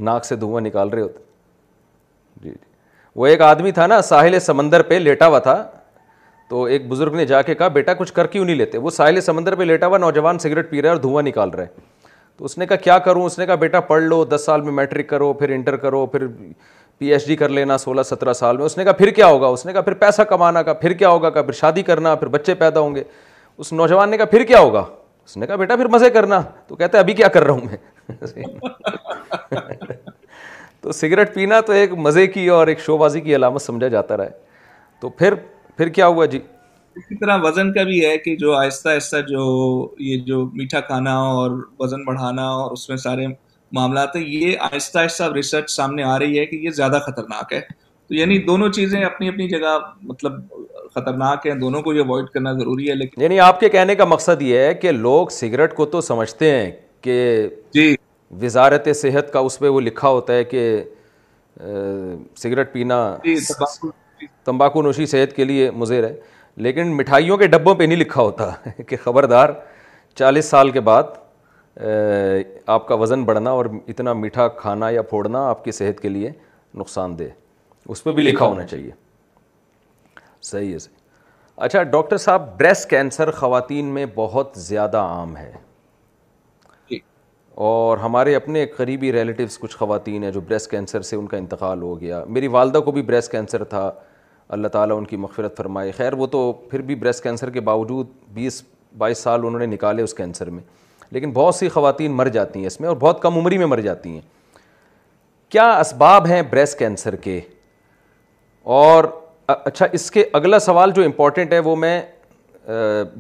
ناک سے دھواں نکال رہے ہوتے جی جی وہ ایک آدمی تھا نا ساحل سمندر پہ لیٹا ہوا تھا تو ایک بزرگ نے جا کے کہا بیٹا کچھ کر کیوں نہیں لیتے وہ ساحل سمندر پہ لیٹا ہوا نوجوان سگریٹ پی رہا ہے اور دھواں نکال رہا ہے تو اس نے کہا کیا کروں اس نے کہا بیٹا پڑھ لو دس سال میں میٹرک کرو پھر انٹر کرو پھر پی ایچ ڈی کر لینا سولہ سترہ سال میں اس نے کہا پھر کیا ہوگا اس نے کہا پھر پیسہ کمانا کا پھر کیا ہوگا کہا پھر شادی کرنا پھر بچے پیدا ہوں گے اس نوجوان نے کہا پھر کیا ہوگا اس نے کہا بیٹا پھر مزے کرنا تو کہتے ہیں ابھی کیا کر رہا ہوں میں تو سگریٹ پینا تو ایک مزے کی اور ایک شو بازی کی علامت سمجھا جاتا رہا ہے تو پھر پھر کیا ہوا جی اسی طرح وزن کا بھی ہے کہ جو آہستہ آہستہ جو یہ جو میٹھا کھانا اور وزن بڑھانا اور اس میں سارے معاملات ہیں یہ آہستہ آہستہ ریسرچ سامنے آ رہی ہے کہ یہ زیادہ خطرناک ہے تو یعنی دونوں چیزیں اپنی اپنی جگہ مطلب خطرناک ہیں دونوں کو یہ اوائڈ کرنا ضروری ہے لیکن یعنی آپ کے کہنے کا مقصد یہ ہے کہ لوگ سگریٹ کو تو سمجھتے ہیں کہ جی وزارت صحت کا اس پہ وہ لکھا ہوتا ہے کہ سگریٹ پینا جی، تمباکو نوشی صحت کے لیے مضر ہے لیکن مٹھائیوں کے ڈبوں پہ نہیں لکھا ہوتا کہ خبردار چالیس سال کے بعد آپ کا وزن بڑھنا اور اتنا میٹھا کھانا یا پھوڑنا آپ کی صحت کے لیے نقصان دہ اس پہ بھی لکھا ہونا چاہیے صحیح ہے صحیح اچھا ڈاکٹر صاحب بریسٹ کینسر خواتین میں بہت زیادہ عام ہے اور ہمارے اپنے قریبی ریلیٹیوز کچھ خواتین ہیں جو بریسٹ کینسر سے ان کا انتقال ہو گیا میری والدہ کو بھی بریسٹ کینسر تھا اللہ تعالیٰ ان کی مغفرت فرمائے خیر وہ تو پھر بھی بریسٹ کینسر کے باوجود بیس بائیس سال انہوں نے نکالے اس کینسر میں لیکن بہت سی خواتین مر جاتی ہیں اس میں اور بہت کم عمری میں مر جاتی ہیں کیا اسباب ہیں بریسٹ کینسر کے اور اچھا اس کے اگلا سوال جو امپورٹنٹ ہے وہ میں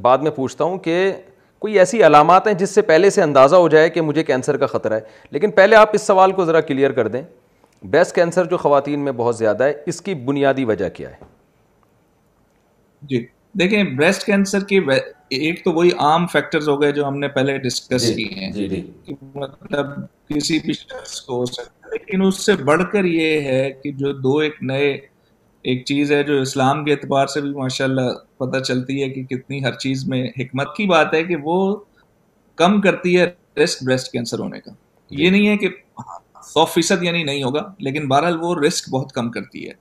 بعد میں پوچھتا ہوں کہ کوئی ایسی علامات ہیں جس سے پہلے سے اندازہ ہو جائے کہ مجھے کینسر کا خطرہ ہے لیکن پہلے آپ اس سوال کو ذرا کلیئر کر دیں بریسٹ کینسر جو خواتین میں بہت زیادہ ہے اس کی بنیادی وجہ کیا ہے جی دیکھیں بریسٹ کینسر کی ایک تو وہی عام فیکٹرز ہو گئے جو ہم نے پہلے ڈسکس جی، کی ہیں جی، جی۔ مطلب کسی بھی شخص کو ہو سکتا ہے لیکن اس سے بڑھ کر یہ ہے کہ جو دو ایک نئے ایک چیز ہے جو اسلام کے اعتبار سے بھی ماشاء اللہ پتہ چلتی ہے کہ کتنی ہر چیز میں حکمت کی بات ہے کہ وہ کم کرتی ہے رسک بریسٹ کینسر ہونے کا جی. یہ نہیں ہے کہ سو فیصد یعنی نہیں ہوگا لیکن بہرحال وہ رسک بہت کم کرتی ہے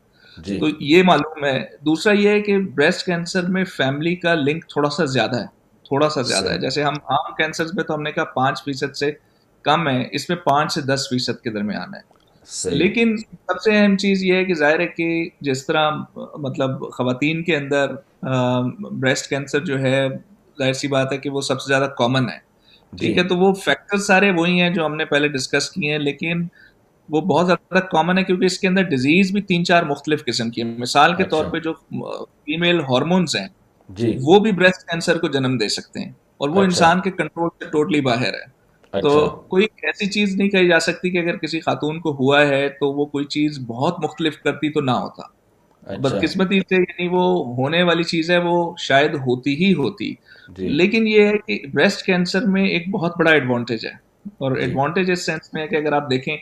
جی. تو یہ معلوم ہے دوسرا یہ ہے کہ بریسٹ کینسر میں فیملی کا لنک تھوڑا سا زیادہ ہے تھوڑا سا زیادہ ہے جیسے ہم عام کینسر میں تو ہم نے کہا پانچ فیصد سے کم ہے اس میں پانچ سے دس فیصد کے درمیان ہے لیکن سب سے اہم چیز یہ ہے کہ ظاہر ہے کہ جس طرح مطلب خواتین کے اندر بریسٹ کینسر جو ہے ظاہر سی بات ہے کہ وہ سب سے زیادہ کامن ہے جی۔ ٹھیک ہے تو وہ فیکٹر سارے وہی ہیں جو ہم نے پہلے ڈسکس کیے ہیں لیکن وہ بہت زیادہ کامن ہے کیونکہ اس کے اندر ڈیزیز بھی تین چار مختلف قسم کی ہے مثال کے طور اچھا۔ پہ جو فیمیل ہارمونس ہیں جی۔ وہ بھی بریسٹ کینسر کو جنم دے سکتے ہیں اور وہ اچھا۔ انسان کے کنٹرول سے ٹوٹلی باہر ہے تو اچھا۔ کوئی ایسی چیز نہیں کہی جا سکتی کہ اگر کسی خاتون کو ہوا ہے تو وہ کوئی چیز بہت مختلف کرتی تو نہ ہوتا اچھا۔ بدقسمتی سے یعنی وہ ہونے والی چیز ہے وہ شاید ہوتی ہی ہوتی جی۔ لیکن یہ ہے کہ بریسٹ کینسر میں ایک بہت بڑا ایڈوانٹیج ہے اور ایڈوانٹیج جی۔ اس سینس میں ہے کہ اگر آپ دیکھیں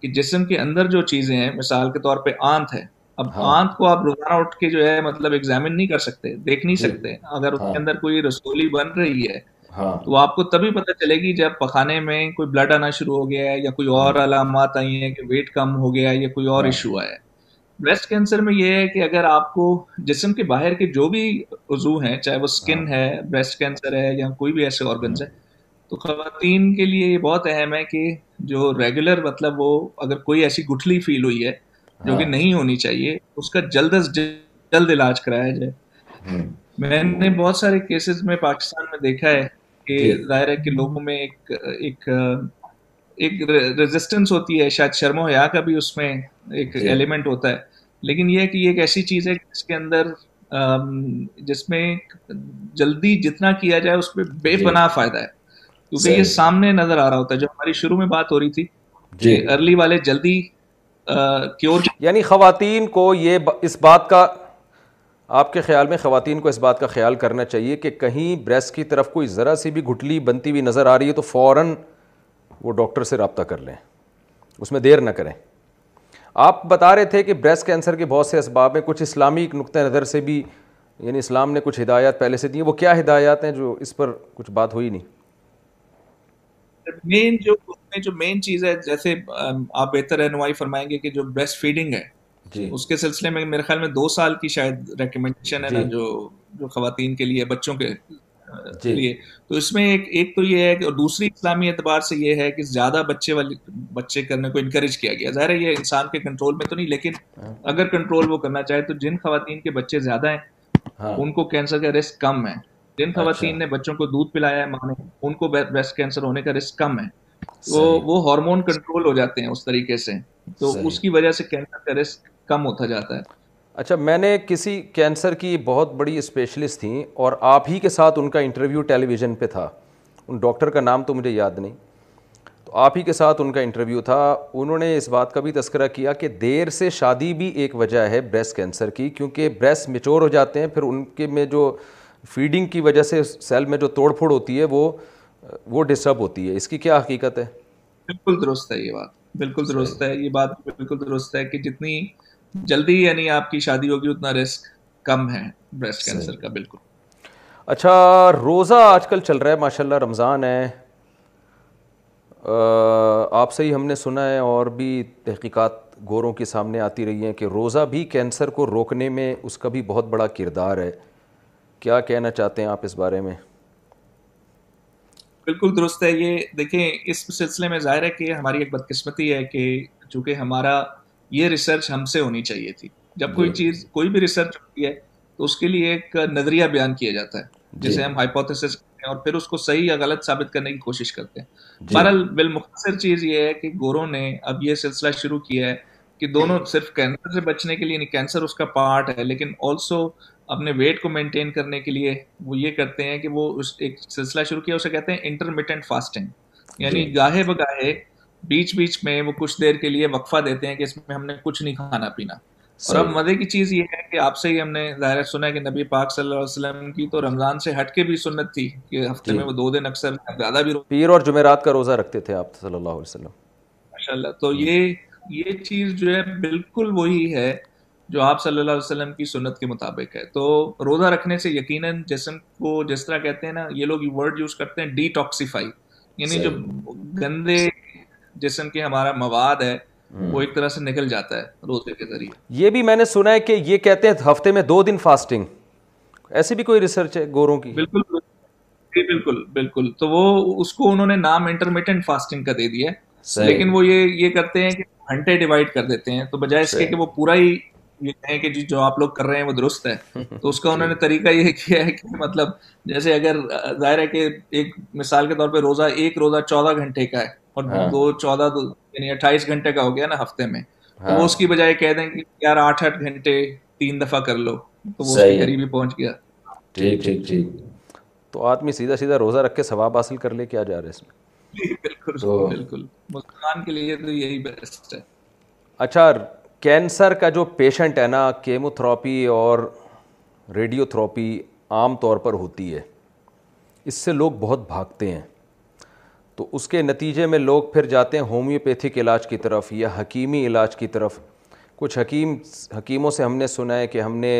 کہ جسم کے اندر جو چیزیں ہیں مثال کے طور پہ آنت ہے اب ہاں۔ آنت کو آپ روزانہ اٹھ کے جو ہے مطلب ایگزامن نہیں کر سکتے دیکھ نہیں جی۔ سکتے اگر اس کے ہاں۔ اندر کوئی رسولی بن رہی ہے ہاں۔ تو آپ کو تبھی پتہ چلے گی جب پخانے میں کوئی بلڈ آنا شروع ہو گیا ہے یا کوئی اور ہاں۔ علامات آئی ہیں کہ ویٹ کم ہو گیا ہے یا کوئی اور ایشو ہاں۔ آیا ہے بریسٹ کینسر میں یہ ہے کہ اگر آپ کو جسم کے باہر کے جو بھی عضو ہیں چاہے وہ اسکن ہے بریسٹ کینسر ہے یا کوئی بھی ایسے آرگنز ہے تو خواتین کے لیے یہ بہت اہم ہے کہ جو ریگولر مطلب وہ اگر کوئی ایسی گٹھلی فیل ہوئی ہے جو کہ نہیں ہونی چاہیے اس کا جلد از جلد علاج کرایا جائے میں نے بہت سارے کیسز میں پاکستان میں دیکھا ہے کہ جی۔ ظاہر ہے کہ لوگوں میں ایک ایک ایک ریزسٹنس ہوتی ہے شاید شرم و حیا کا بھی اس میں ایک ایلیمنٹ جی۔ ہوتا ہے لیکن یہ کہ یہ ایک ایسی چیز ہے جس کے اندر جس میں جلدی جتنا کیا جائے اس پہ بے جی۔ پناہ فائدہ ہے کیونکہ یہ سامنے نظر آ رہا ہوتا ہے جو ہماری شروع میں بات ہو رہی تھی جی ارلی والے جلدی کیور یعنی خواتین کو یہ اس بات کا آپ کے خیال میں خواتین کو اس بات کا خیال کرنا چاہیے کہ کہیں بریسٹ کی طرف کوئی ذرا سی بھی گھٹلی بنتی ہوئی نظر آ رہی ہے تو فوراً وہ ڈاکٹر سے رابطہ کر لیں اس میں دیر نہ کریں آپ بتا رہے تھے کہ بریسٹ کینسر کے بہت سے اسباب ہیں کچھ اسلامی نقطۂ نظر سے بھی یعنی اسلام نے کچھ ہدایات پہلے سے دی وہ کیا ہدایات ہیں جو اس پر کچھ بات ہوئی نہیں مین جو مین چیز ہے جیسے آپ بہتر رہنمائی فرمائیں گے کہ جو بریسٹ فیڈنگ ہے جی۔ اس کے سلسلے میں میرے خیال میں دو سال کی شاید ریکمنڈیشن ہے نا جی۔ جو جو خواتین کے لیے بچوں کے جی۔ لیے تو اس میں ایک ایک تو یہ ہے کہ دوسری اسلامی اعتبار سے یہ ہے کہ زیادہ بچے والے بچے کرنے کو انکریج کیا گیا ظاہر ہے یہ انسان کے کنٹرول میں تو نہیں لیکن ہاں۔ اگر کنٹرول وہ کرنا چاہے تو جن خواتین کے بچے زیادہ ہیں ہاں۔ ان کو کینسر کا رسک کم ہے جن اچھا۔ خواتین نے بچوں کو دودھ پلایا ہے ماں نے ان کو بریسٹ کینسر ہونے کا رسک کم ہے تو وہ ہارمون کنٹرول ہو جاتے ہیں اس طریقے سے تو اس کی وجہ سے کینسر کا رسک کم ہوتا جاتا ہے اچھا میں نے کسی کینسر کی بہت بڑی اسپیشلسٹ تھیں اور آپ ہی کے ساتھ ان کا انٹرویو ٹیلی ویژن پہ تھا ان ڈاکٹر کا نام تو مجھے یاد نہیں تو آپ ہی کے ساتھ ان کا انٹرویو تھا انہوں نے اس بات کا بھی تذکرہ کیا کہ دیر سے شادی بھی ایک وجہ ہے بریسٹ کینسر کی کیونکہ بریسٹ میچور ہو جاتے ہیں پھر ان کے میں جو فیڈنگ کی وجہ سے سیل میں جو توڑ پھوڑ ہوتی ہے وہ وہ ڈسٹرب ہوتی ہے اس کی کیا حقیقت ہے بالکل درست ہے یہ بات بالکل درست ہے یہ بات بالکل درست ہے کہ جتنی جلدی یعنی آپ کی شادی ہوگی اتنا رسک کم ہے بریسٹ کینسر کا بالکل اچھا روزہ آج کل چل رہا ہے ماشاء اللہ رمضان ہے آپ سے ہی ہم نے سنا ہے اور بھی تحقیقات گوروں کے سامنے آتی رہی ہیں کہ روزہ بھی کینسر کو روکنے میں اس کا بھی بہت بڑا کردار ہے کیا کہنا چاہتے ہیں آپ اس بارے میں بالکل درست ہے یہ دیکھیں اس سلسلے میں ظاہر ہے کہ ہماری ایک بدقسمتی ہے کہ چونکہ ہمارا یہ ریسرچ ہم سے ہونی چاہیے تھی جب کوئی جی۔ چیز کوئی بھی ریسرچ ہوتی ہے تو اس کے لیے ایک نظریہ بیان کیا جاتا ہے جی۔ جسے ہم ہائپوتھس کرتے ہیں اور پھر اس کو صحیح یا غلط ثابت کرنے کی کوشش کرتے ہیں جی۔ برال بالمختصر چیز یہ ہے کہ گوروں نے اب یہ سلسلہ شروع کیا ہے کہ دونوں صرف کینسر سے بچنے کے لیے نہیں کینسر اس کا پارٹ ہے لیکن آلسو اپنے ویٹ کو مینٹین کرنے کے لیے وہ یہ کرتے ہیں کہ وہ اس ایک سلسلہ شروع کیا اسے کہتے ہیں انٹرمیٹنٹ فاسٹنگ یعنی گاہے بگاہے بیچ بیچ میں وہ کچھ دیر کے لیے وقفہ دیتے ہیں کہ اس میں ہم نے کچھ نہیں کھانا پینا اور اب مزے کی چیز یہ ہے کہ آپ سے ہی ہم نے ظاہر سنا ہے نبی پاک صلی اللہ علیہ وسلم کی تو رمضان سے ہٹ کے بھی سنت تھی کہ ہفتے جی۔ میں وہ دو دن اکثر زیادہ بھی پیر اور جمعرات کا روزہ رکھتے تھے آپ صلی اللہ اللہ علیہ وسلم ماشاء تو جی۔ یہ یہ چیز جو ہے بالکل وہی ہے جو آپ صلی اللہ علیہ وسلم کی سنت کے مطابق ہے تو روزہ رکھنے سے یقیناً جسم کو جس طرح کہتے ہیں نا یہ لوگ ورڈ یوز کرتے ہیں ڈی ٹاکسیفائی یعنی جو گندے جسم کے ہمارا مواد ہے وہ ایک طرح سے نکل جاتا ہے روزے کے ذریعے یہ بھی میں نے سنا ہے کہ یہ کہتے ہیں ہفتے میں دو دن فاسٹنگ ایسی بھی کوئی ریسرچ ہے گوروں کی بالکل جی بالکل بالکل تو وہ اس کو انہوں نے نام انٹرمیٹنٹ فاسٹنگ کا دے دیا لیکن وہ یہ یہ کرتے ہیں کہ گھنٹے ڈیوائڈ کر دیتے ہیں تو بجائے اس کے کہ وہ پورا ہی یہ کہیں کہ جی، جو آپ لوگ کر رہے ہیں وہ درست ہے تو اس کا انہوں نے طریقہ یہ کیا ہے کہ مطلب جیسے اگر ظاہر ہے کہ ایک مثال کے طور پہ روزہ ایک روزہ چودہ گھنٹے کا ہے اور دو ہاں۔ چودہ دو یعنی اٹھائیس گھنٹے کا ہو گیا نا ہفتے میں تو ہاں۔ وہ اس کی بجائے کہہ دیں کہ یار آٹھ آٹھ گھنٹے تین دفعہ کر لو تو وہ قریبی پہنچ گیا ٹھیک ٹھیک جی۔ ٹھیک تو آدمی سیدھا سیدھا روزہ رکھ کے ثواب حاصل کر لے کیا جا رہا ہے جی، بالکل مسلمان کے لیے اچھا کینسر کا جو پیشنٹ ہے نا کیمو تھراپی اور ریڈیو تھراپی عام طور پر ہوتی ہے اس سے لوگ بہت بھاگتے ہیں تو اس کے نتیجے میں لوگ پھر جاتے ہیں ہومیوپیتھک علاج کی طرف یا حکیمی علاج کی طرف کچھ حکیم حکیموں سے ہم نے سنا ہے کہ ہم نے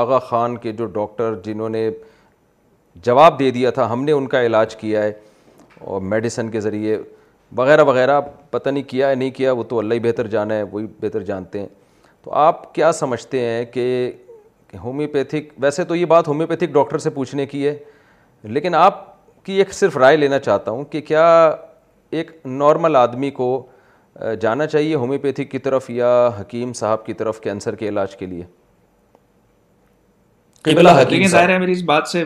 آغا خان کے جو ڈاکٹر جنہوں نے جواب دے دیا تھا ہم نے ان کا علاج کیا ہے اور میڈیسن کے ذریعے وغیرہ وغیرہ پتہ نہیں کیا ہے نہیں کیا وہ تو اللہ ہی بہتر جانا ہے وہی بہتر جانتے ہیں تو آپ کیا سمجھتے ہیں کہ ہومیوپیتھک ویسے تو یہ بات ہومیوپیتھک ڈاکٹر سے پوچھنے کی ہے لیکن آپ ایک صرف رائے لینا چاہتا ہوں کہ کیا ایک نارمل آدمی کو جانا چاہیے ہومیوپیتھی کی طرف یا حکیم صاحب کی طرف کینسر کے علاج کے لیے قبلہ حکیم ظاہر ہے میری اس بات سے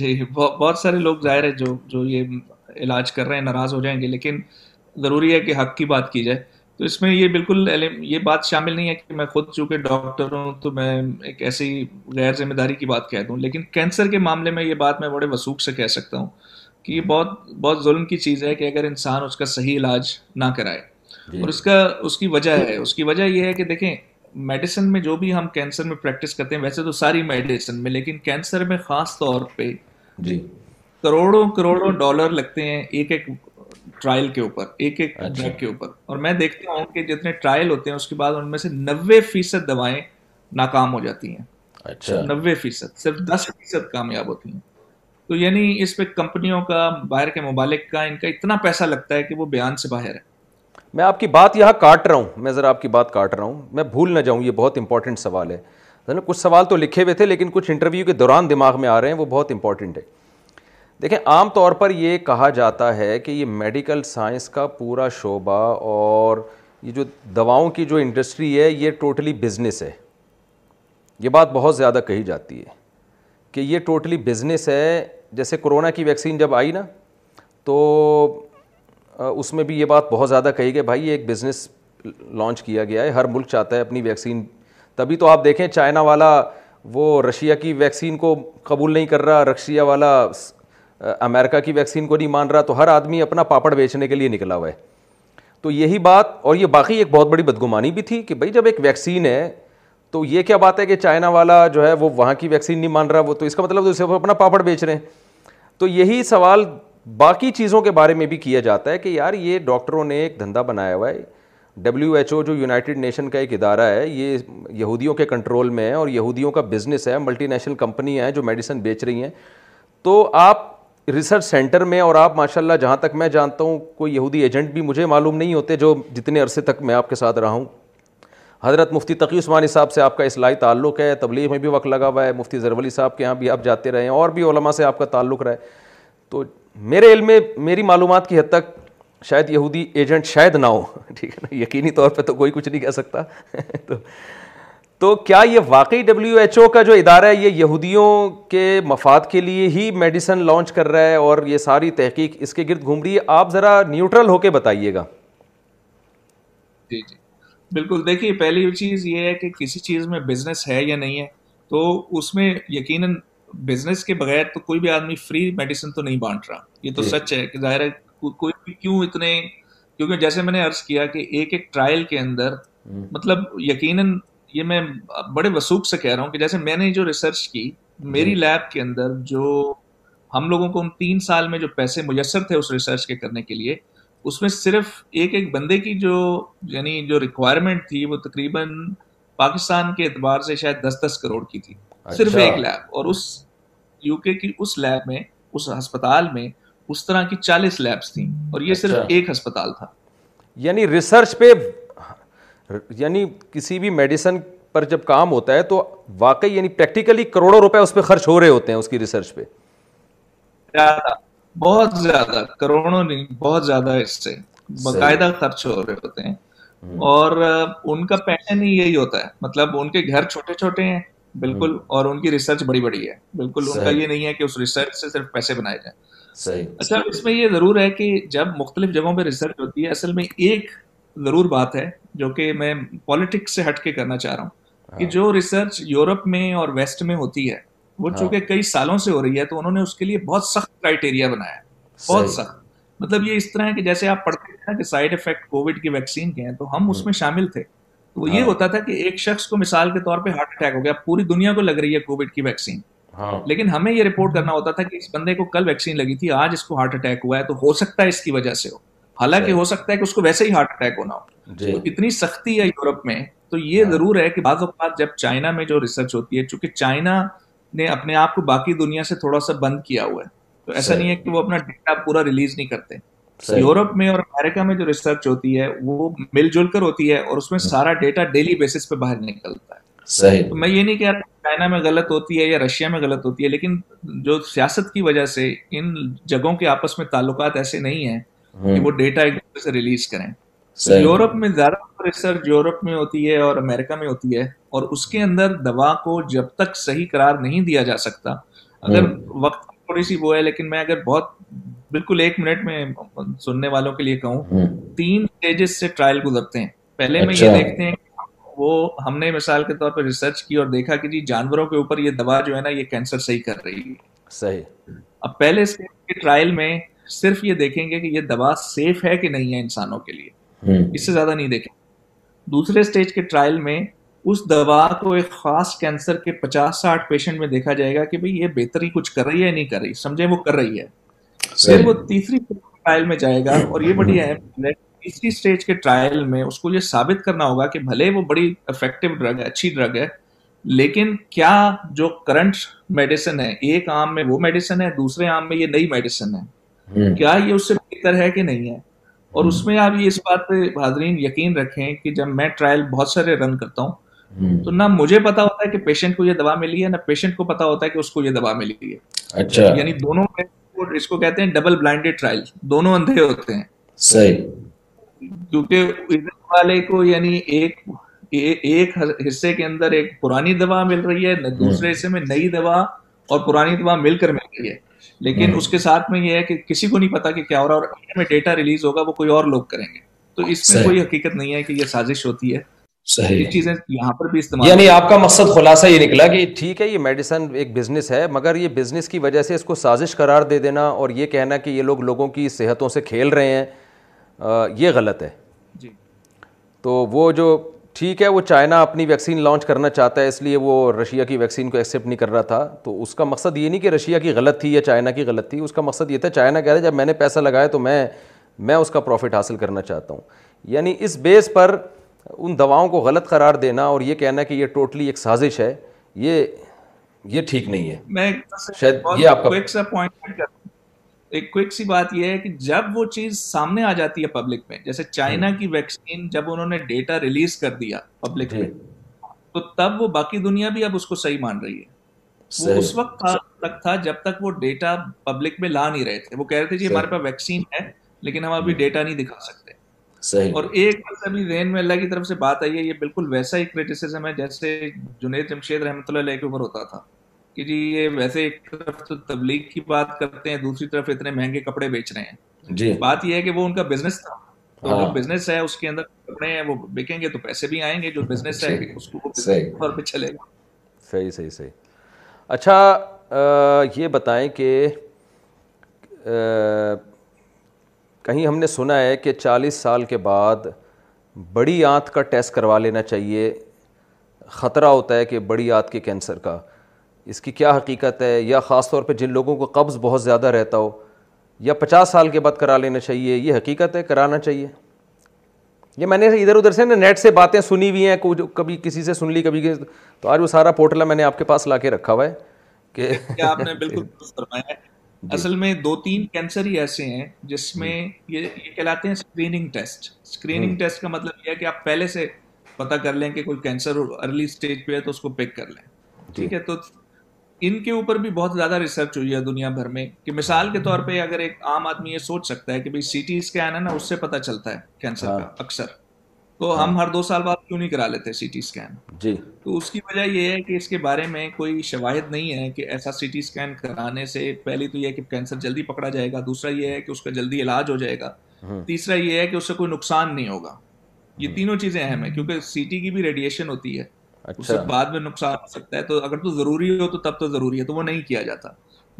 جی بہت سارے لوگ ظاہر ہے جو جو یہ علاج کر رہے ہیں ناراض ہو جائیں گے لیکن ضروری ہے کہ حق کی بات کی جائے تو اس میں یہ بالکل یہ بات شامل نہیں ہے کہ میں خود چونکہ ڈاکٹر ہوں تو میں ایک ایسی غیر ذمہ داری کی بات کہہ دوں لیکن کینسر کے معاملے میں یہ بات میں بڑے وسوخ سے کہہ سکتا ہوں کہ یہ بہت بہت ظلم کی چیز ہے کہ اگر انسان اس کا صحیح علاج نہ کرائے جی۔ اور اس کا اس کی وجہ ہے اس کی وجہ یہ ہے کہ دیکھیں میڈیسن میں جو بھی ہم کینسر میں پریکٹس کرتے ہیں ویسے تو ساری میڈیسن میں لیکن کینسر میں خاص طور پہ جی کروڑوں کروڑوں ڈالر لگتے ہیں ایک ایک ٹرائل کے اوپر ایک ایک ڈرگ اچھا۔ کے اوپر اور میں دیکھتا ہوں کہ جتنے ٹرائل ہوتے ہیں اس کے بعد ان میں سے نوے فیصد دوائیں ناکام ہو جاتی ہیں اچھا فیصد صرف دس فیصد کامیاب ہوتی ہیں تو یعنی اس پہ کمپنیوں کا باہر کے ممالک کا ان کا اتنا پیسہ لگتا ہے کہ وہ بیان سے باہر ہے میں آپ کی بات یہاں کاٹ رہا ہوں میں ذرا آپ کی بات کاٹ رہا ہوں میں بھول نہ جاؤں یہ بہت امپورٹنٹ سوال ہے کچھ سوال تو لکھے ہوئے تھے لیکن کچھ انٹرویو کے دوران دماغ میں آ رہے ہیں وہ بہت امپورٹنٹ ہے دیکھیں عام طور پر یہ کہا جاتا ہے کہ یہ میڈیکل سائنس کا پورا شعبہ اور یہ جو دواؤں کی جو انڈسٹری ہے یہ ٹوٹلی بزنس ہے یہ بات بہت زیادہ کہی جاتی ہے کہ یہ ٹوٹلی بزنس ہے جیسے کرونا کی ویکسین جب آئی نا تو اس میں بھی یہ بات بہت زیادہ کہی کہ بھائی یہ ایک بزنس لانچ کیا گیا ہے ہر ملک چاہتا ہے اپنی ویکسین تبھی تو آپ دیکھیں چائنا والا وہ رشیا کی ویکسین کو قبول نہیں کر رہا رشیا والا امریکہ کی ویکسین کو نہیں مان رہا تو ہر آدمی اپنا پاپڑ بیچنے کے لیے نکلا ہوا ہے تو یہی بات اور یہ باقی ایک بہت بڑی بدگمانی بھی تھی کہ بھائی جب ایک ویکسین ہے تو یہ کیا بات ہے کہ چائنا والا جو ہے وہ وہاں کی ویکسین نہیں مان رہا وہ تو اس کا مطلب اسے اپنا پاپڑ بیچ رہے ہیں تو یہی سوال باقی چیزوں کے بارے میں بھی کیا جاتا ہے کہ یار یہ ڈاکٹروں نے ایک دھندا بنایا ہوا ہے ڈبلیو ایچ او جو یونائٹیڈ نیشن کا ایک ادارہ ہے یہ یہودیوں کے کنٹرول میں ہے اور یہودیوں کا بزنس ہے ملٹی نیشنل کمپنیاں ہیں جو میڈیسن بیچ رہی ہیں تو آپ ریسرچ سینٹر میں اور آپ ماشاء اللہ جہاں تک میں جانتا ہوں کوئی یہودی ایجنٹ بھی مجھے معلوم نہیں ہوتے جو جتنے عرصے تک میں آپ کے ساتھ رہا ہوں حضرت مفتی تقی عثمانی صاحب سے آپ کا اصلاحی تعلق ہے تبلیغ میں بھی وقت لگا ہوا ہے مفتی زرولی صاحب کے یہاں بھی آپ جاتے رہے ہیں اور بھی علماء سے آپ کا تعلق رہے تو میرے علم میں میری معلومات کی حد تک شاید یہودی ایجنٹ شاید نہ ہو ٹھیک ہے نا یقینی طور پہ تو کوئی کچھ نہیں کہہ سکتا تو تو کیا یہ واقعی ڈبلیو ایچ او کا جو ادارہ ہے یہ یہودیوں کے مفاد کے لیے ہی میڈیسن لانچ کر رہا ہے اور یہ ساری تحقیق اس کے گرد گھوم رہی ہے آپ ذرا نیوٹرل ہو کے بتائیے گا جی جی بالکل دیکھیے پہلی چیز یہ ہے کہ کسی چیز میں بزنس ہے یا نہیں ہے تو اس میں یقیناً بزنس کے بغیر تو کوئی بھی آدمی فری میڈیسن تو نہیں بانٹ رہا یہ تو جی۔ سچ ہے کہ ظاہر ہے کوئی بھی کیوں اتنے کیونکہ جیسے میں نے عرض کیا کہ ایک ایک ٹرائل کے اندر مطلب یقیناً یہ میں بڑے وسوخ سے کہہ رہا ہوں کہ جیسے میں نے جو ریسرچ کی میری لیب جی۔ کے اندر جو ہم لوگوں کو تین سال میں جو پیسے میسر تھے اس ریسرچ کے کرنے کے لیے اس میں صرف ایک ایک بندے کی جو یعنی جو ریکوائرمنٹ تھی وہ تقریباً پاکستان کے اعتبار سے شاید دس دس کروڑ کی تھی صرف اچھا۔ ایک لیب اور اس یو کے کی اس لیب میں اس ہسپتال میں اس طرح کی چالیس لیبس تھیں اور یہ اچھا۔ صرف ایک ہسپتال تھا یعنی ریسرچ پہ یعنی کسی بھی میڈیسن پر جب کام ہوتا ہے تو واقعی یعنی پریکٹیکلی کروڑوں روپے اس پہ خرچ ہو رہے ہوتے ہیں اس کی ریسرچ پہ بہت زیادہ کروڑوں نہیں بہت زیادہ اس سے باقاعدہ خرچ ہو رہے ہوتے ہیں اور ان کا پیشن ہی یہی ہوتا ہے مطلب ان کے گھر چھوٹے چھوٹے ہیں بالکل اور ان کی ریسرچ بڑی بڑی ہے بالکل ان کا یہ نہیں ہے کہ اس ریسرچ سے صرف پیسے بنائے جائیں اچھا اس میں یہ ضرور ہے کہ جب مختلف جگہوں پہ ریسرچ ہوتی ہے اصل میں ایک ضرور بات ہے جو کہ میں پالیٹکس سے ہٹ کے کرنا چاہ رہا ہوں کہ ہاں۔ جو ریسرچ یورپ میں اور ویسٹ میں ہوتی ہے وہ ہاں۔ چونکہ کئی سالوں سے ہو رہی ہے تو انہوں نے اس کے لیے بہت سخت کرائٹیریا بنایا ہے بہت سخت مطلب یہ اس طرح ہے کہ جیسے آپ پڑھتے ہیں نا کہ سائڈ افیکٹ کووڈ کی ویکسین کے ہیں تو ہم اس ہاں۔ میں شامل تھے تو یہ ہوتا تھا کہ ایک شخص کو مثال کے طور پہ ہارٹ اٹیک ہو گیا پوری دنیا کو لگ رہی ہے کووڈ کی ویکسین لیکن ہمیں یہ رپورٹ کرنا ہوتا تھا کہ اس بندے کو کل ویکسین لگی تھی آج اس کو ہارٹ اٹیک ہوا ہے تو ہو سکتا ہے اس کی وجہ سے ہو حالانکہ ہو سکتا ہے کہ اس کو ویسے ہی ہارٹ اٹیک ہونا ہو جی۔ تو اتنی سختی ہے یورپ میں تو یہ ہاں۔ ضرور ہے کہ بعض اوقات جب چائنا میں جو ریسرچ ہوتی ہے چونکہ چائنا نے اپنے آپ کو باقی دنیا سے تھوڑا سا بند کیا ہوا ہے تو ایسا نہیں ہے کہ وہ اپنا ڈیٹا پورا ریلیز نہیں کرتے یورپ میں اور امیرکا میں جو ریسرچ ہوتی ہے وہ مل جل کر ہوتی ہے اور اس میں ہاں۔ سارا ڈیٹا ڈیلی بیسس پہ باہر نکلتا ہے تو میں یہ نہیں کہہ رہا چائنا میں غلط ہوتی ہے یا رشیا میں غلط ہوتی ہے لیکن جو سیاست کی وجہ سے ان جگہوں کے آپس میں تعلقات ایسے نہیں ہیں ہاں۔ کہ وہ ڈیٹا ایک دوسرے سے ریلیز کریں یورپ میں زیادہ ریسرچ یورپ میں ہوتی ہے اور امریکہ میں ہوتی ہے اور اس کے اندر دوا کو جب تک صحیح قرار نہیں دیا جا سکتا اگر ہاں۔ وقت تھوڑی سی وہ ہے لیکن میں اگر بہت بالکل ایک منٹ میں سننے والوں کے لیے کہوں ہاں۔ تین اسٹیجز سے ٹرائل گزرتے ہیں پہلے میں یہ اچھا۔ دیکھتے ہیں وہ ہم نے مثال کے طور پر ریسرچ کی اور دیکھا کہ جی جانوروں کے اوپر یہ دوا جو ہے نا یہ کینسر صحیح کر رہی ہے صحیح اب پہلے اسٹیج کے ٹرائل میں صرف یہ دیکھیں گے کہ یہ دوا سیف ہے کہ نہیں ہے انسانوں کے لیے اس سے زیادہ نہیں دیکھیں دوسرے اسٹیج کے ٹرائل میں اس دوا کو ایک خاص کینسر کے پچاس ساٹھ پیشنٹ میں دیکھا جائے گا کہ بھئی یہ بہتری کچھ کر رہی ہے یا نہیں کر رہی سمجھے وہ کر رہی ہے صرف وہ تیسری ٹرائل میں جائے گا اور یہ بڑی ہے تیسری اسٹیج کے ٹرائل میں اس کو یہ ثابت کرنا ہوگا کہ بھلے وہ بڑی افیکٹو ڈرگ ہے اچھی ڈرگ ہے لیکن کیا جو کرنٹ میڈیسن ہے ایک آم میں وہ میڈیسن ہے دوسرے آم میں یہ نئی میڈیسن ہے کیا یہ اس سے بہتر ہے کہ نہیں ہے اور اس میں آپ یہ اس بات پہ کہ جب میں ٹرائل بہت سارے رن کرتا ہوں تو نہ مجھے پتا ہوتا ہے کہ پیشنٹ کو یہ دوا ملی ہے نہ پیشنٹ کو پتا ہوتا ہے کہ اس کو یہ دوا ملی ہے اچھا یعنی دونوں اس کو کہتے ہیں ڈبل بلائنڈیڈ ٹرائل دونوں اندھے ہوتے ہیں صحیح یعنی ایک حصے کے اندر ایک پرانی دوا مل رہی ہے دوسرے حصے میں نئی دوا اور پرانی دوا مل کر مل رہی ہے لیکن اس کے ساتھ میں یہ ہے کہ کسی کو نہیں پتا کہ کیا ہو رہا اور میں ڈیٹا ریلیز ہوگا وہ کوئی اور لوگ کریں گے تو اس میں کوئی حقیقت نہیں ہے کہ یہ سازش ہوتی ہے یہاں پر بھی استعمال یعنی آپ کا مقصد خلاصہ یہ نکلا کہ ٹھیک ہے یہ میڈیسن ایک بزنس ہے مگر یہ بزنس کی وجہ سے اس کو سازش قرار دے دینا اور یہ کہنا کہ یہ لوگ لوگوں کی صحتوں سے کھیل رہے ہیں یہ غلط ہے جی تو وہ جو ٹھیک ہے وہ چائنا اپنی ویکسین لانچ کرنا چاہتا ہے اس لیے وہ رشیا کی ویکسین کو ایکسیپٹ نہیں کر رہا تھا تو اس کا مقصد یہ نہیں کہ رشیا کی غلط تھی یا چائنا کی غلط تھی اس کا مقصد یہ تھا چائنا کہہ رہا ہے جب میں نے پیسہ لگایا تو میں میں اس کا پروفٹ حاصل کرنا چاہتا ہوں یعنی اس بیس پر ان دواؤں کو غلط قرار دینا اور یہ کہنا کہ یہ ٹوٹلی ایک سازش ہے یہ یہ ٹھیک نہیں ہے میں شاید یہ آپ کا ایک کوئک سی بات یہ ہے کہ جب وہ چیز سامنے آ جاتی ہے پبلک میں جیسے چائنا ہاں۔ کی ویکسین جب انہوں نے ڈیٹا ریلیز کر دیا پبلک جی۔ میں تو تب وہ باقی دنیا بھی اب اس کو صحیح مان رہی ہے وہ اس وقت تھا تک تک جب وہ ڈیٹا پبلک میں لا نہیں رہے تھے وہ کہہ رہے تھے جی ہمارے پاس ویکسین ہے لیکن ہم ابھی ڈیٹا نہیں دکھا سکتے اور ایک ابھی ذہن میں اللہ کی طرف سے بات آئی ہے یہ بالکل ویسا ہی کریٹیسزم ہے جیسے جنید جمشید رحمۃ اللہ علیہ کے اوپر ہوتا تھا کہ جی یہ ویسے ایک طرف تو تبلیغ کی بات کرتے ہیں دوسری طرف اتنے مہنگے کپڑے بیچ رہے ہیں جی بات یہ ہے کہ وہ ان کا بزنس تھا تو جو بزنس ہاں۔ ہے اس کے اندر کپڑے ہیں وہ بکیں گے تو پیسے بھی آئیں گے جو بزنس ہے اس کو صحیح صحیح صحیح چلے گا اچھا یہ بتائیں کہ کہیں ہم نے سنا ہے کہ چالیس سال کے بعد بڑی آنت کا ٹیسٹ کروا لینا چاہیے خطرہ ہوتا ہے کہ بڑی آنت کے کینسر کا اس کی کیا حقیقت ہے یا خاص طور پہ جن لوگوں کو قبض بہت زیادہ رہتا ہو یا پچاس سال کے بعد کرا لینا چاہیے یہ حقیقت ہے کرانا چاہیے یہ میں نے ادھر ادھر سے نیٹ سے باتیں سنی ہوئی ہیں کبھی کسی سے سن لی کبھی کسی تو آج وہ سارا پورٹل میں نے آپ کے پاس لا کے رکھا ہوا ہے کہ آپ نے بالکل جی۔ اصل میں دو تین کینسر ہی ایسے ہیں جس جی۔ میں یہ یہ کہلاتے ہیں اسکریننگ ٹیسٹ اسکریننگ ٹیسٹ کا مطلب یہ ہے کہ آپ پہلے سے پتہ کر لیں کہ کوئی کینسر ارلی اسٹیج پہ ہے تو اس کو پک کر لیں جی۔ ٹھیک ہے تو ان کے اوپر بھی بہت زیادہ ریسرچ ہوئی ہے دنیا بھر میں کہ مثال کے طور پہ اگر ایک عام آدمی یہ سوچ سکتا ہے کہ بھائی سی ٹی اسکین ہے نا اس سے پتہ چلتا ہے کینسر ہاں۔ کا اکثر تو ہم ہاں۔ ہر دو سال بعد کیوں نہیں کرا لیتے سی ٹی اسکین جی تو اس کی وجہ یہ ہے کہ اس کے بارے میں کوئی شواہد نہیں ہے کہ ایسا سی ٹی اسکین کرانے سے پہلی تو یہ کہ کینسر جلدی پکڑا جائے گا دوسرا یہ ہے کہ اس کا جلدی علاج ہو جائے گا ہاں۔ تیسرا یہ ہے کہ اس سے کوئی نقصان نہیں ہوگا یہ تینوں چیزیں اہم ہیں کیونکہ سی ٹی کی بھی ریڈیشن ہوتی ہے اچھا۔ اس سے بعد میں نقصان ہو سکتا ہے تو اگر تو ضروری ہو تو تب تو ضروری ہے تو وہ نہیں کیا جاتا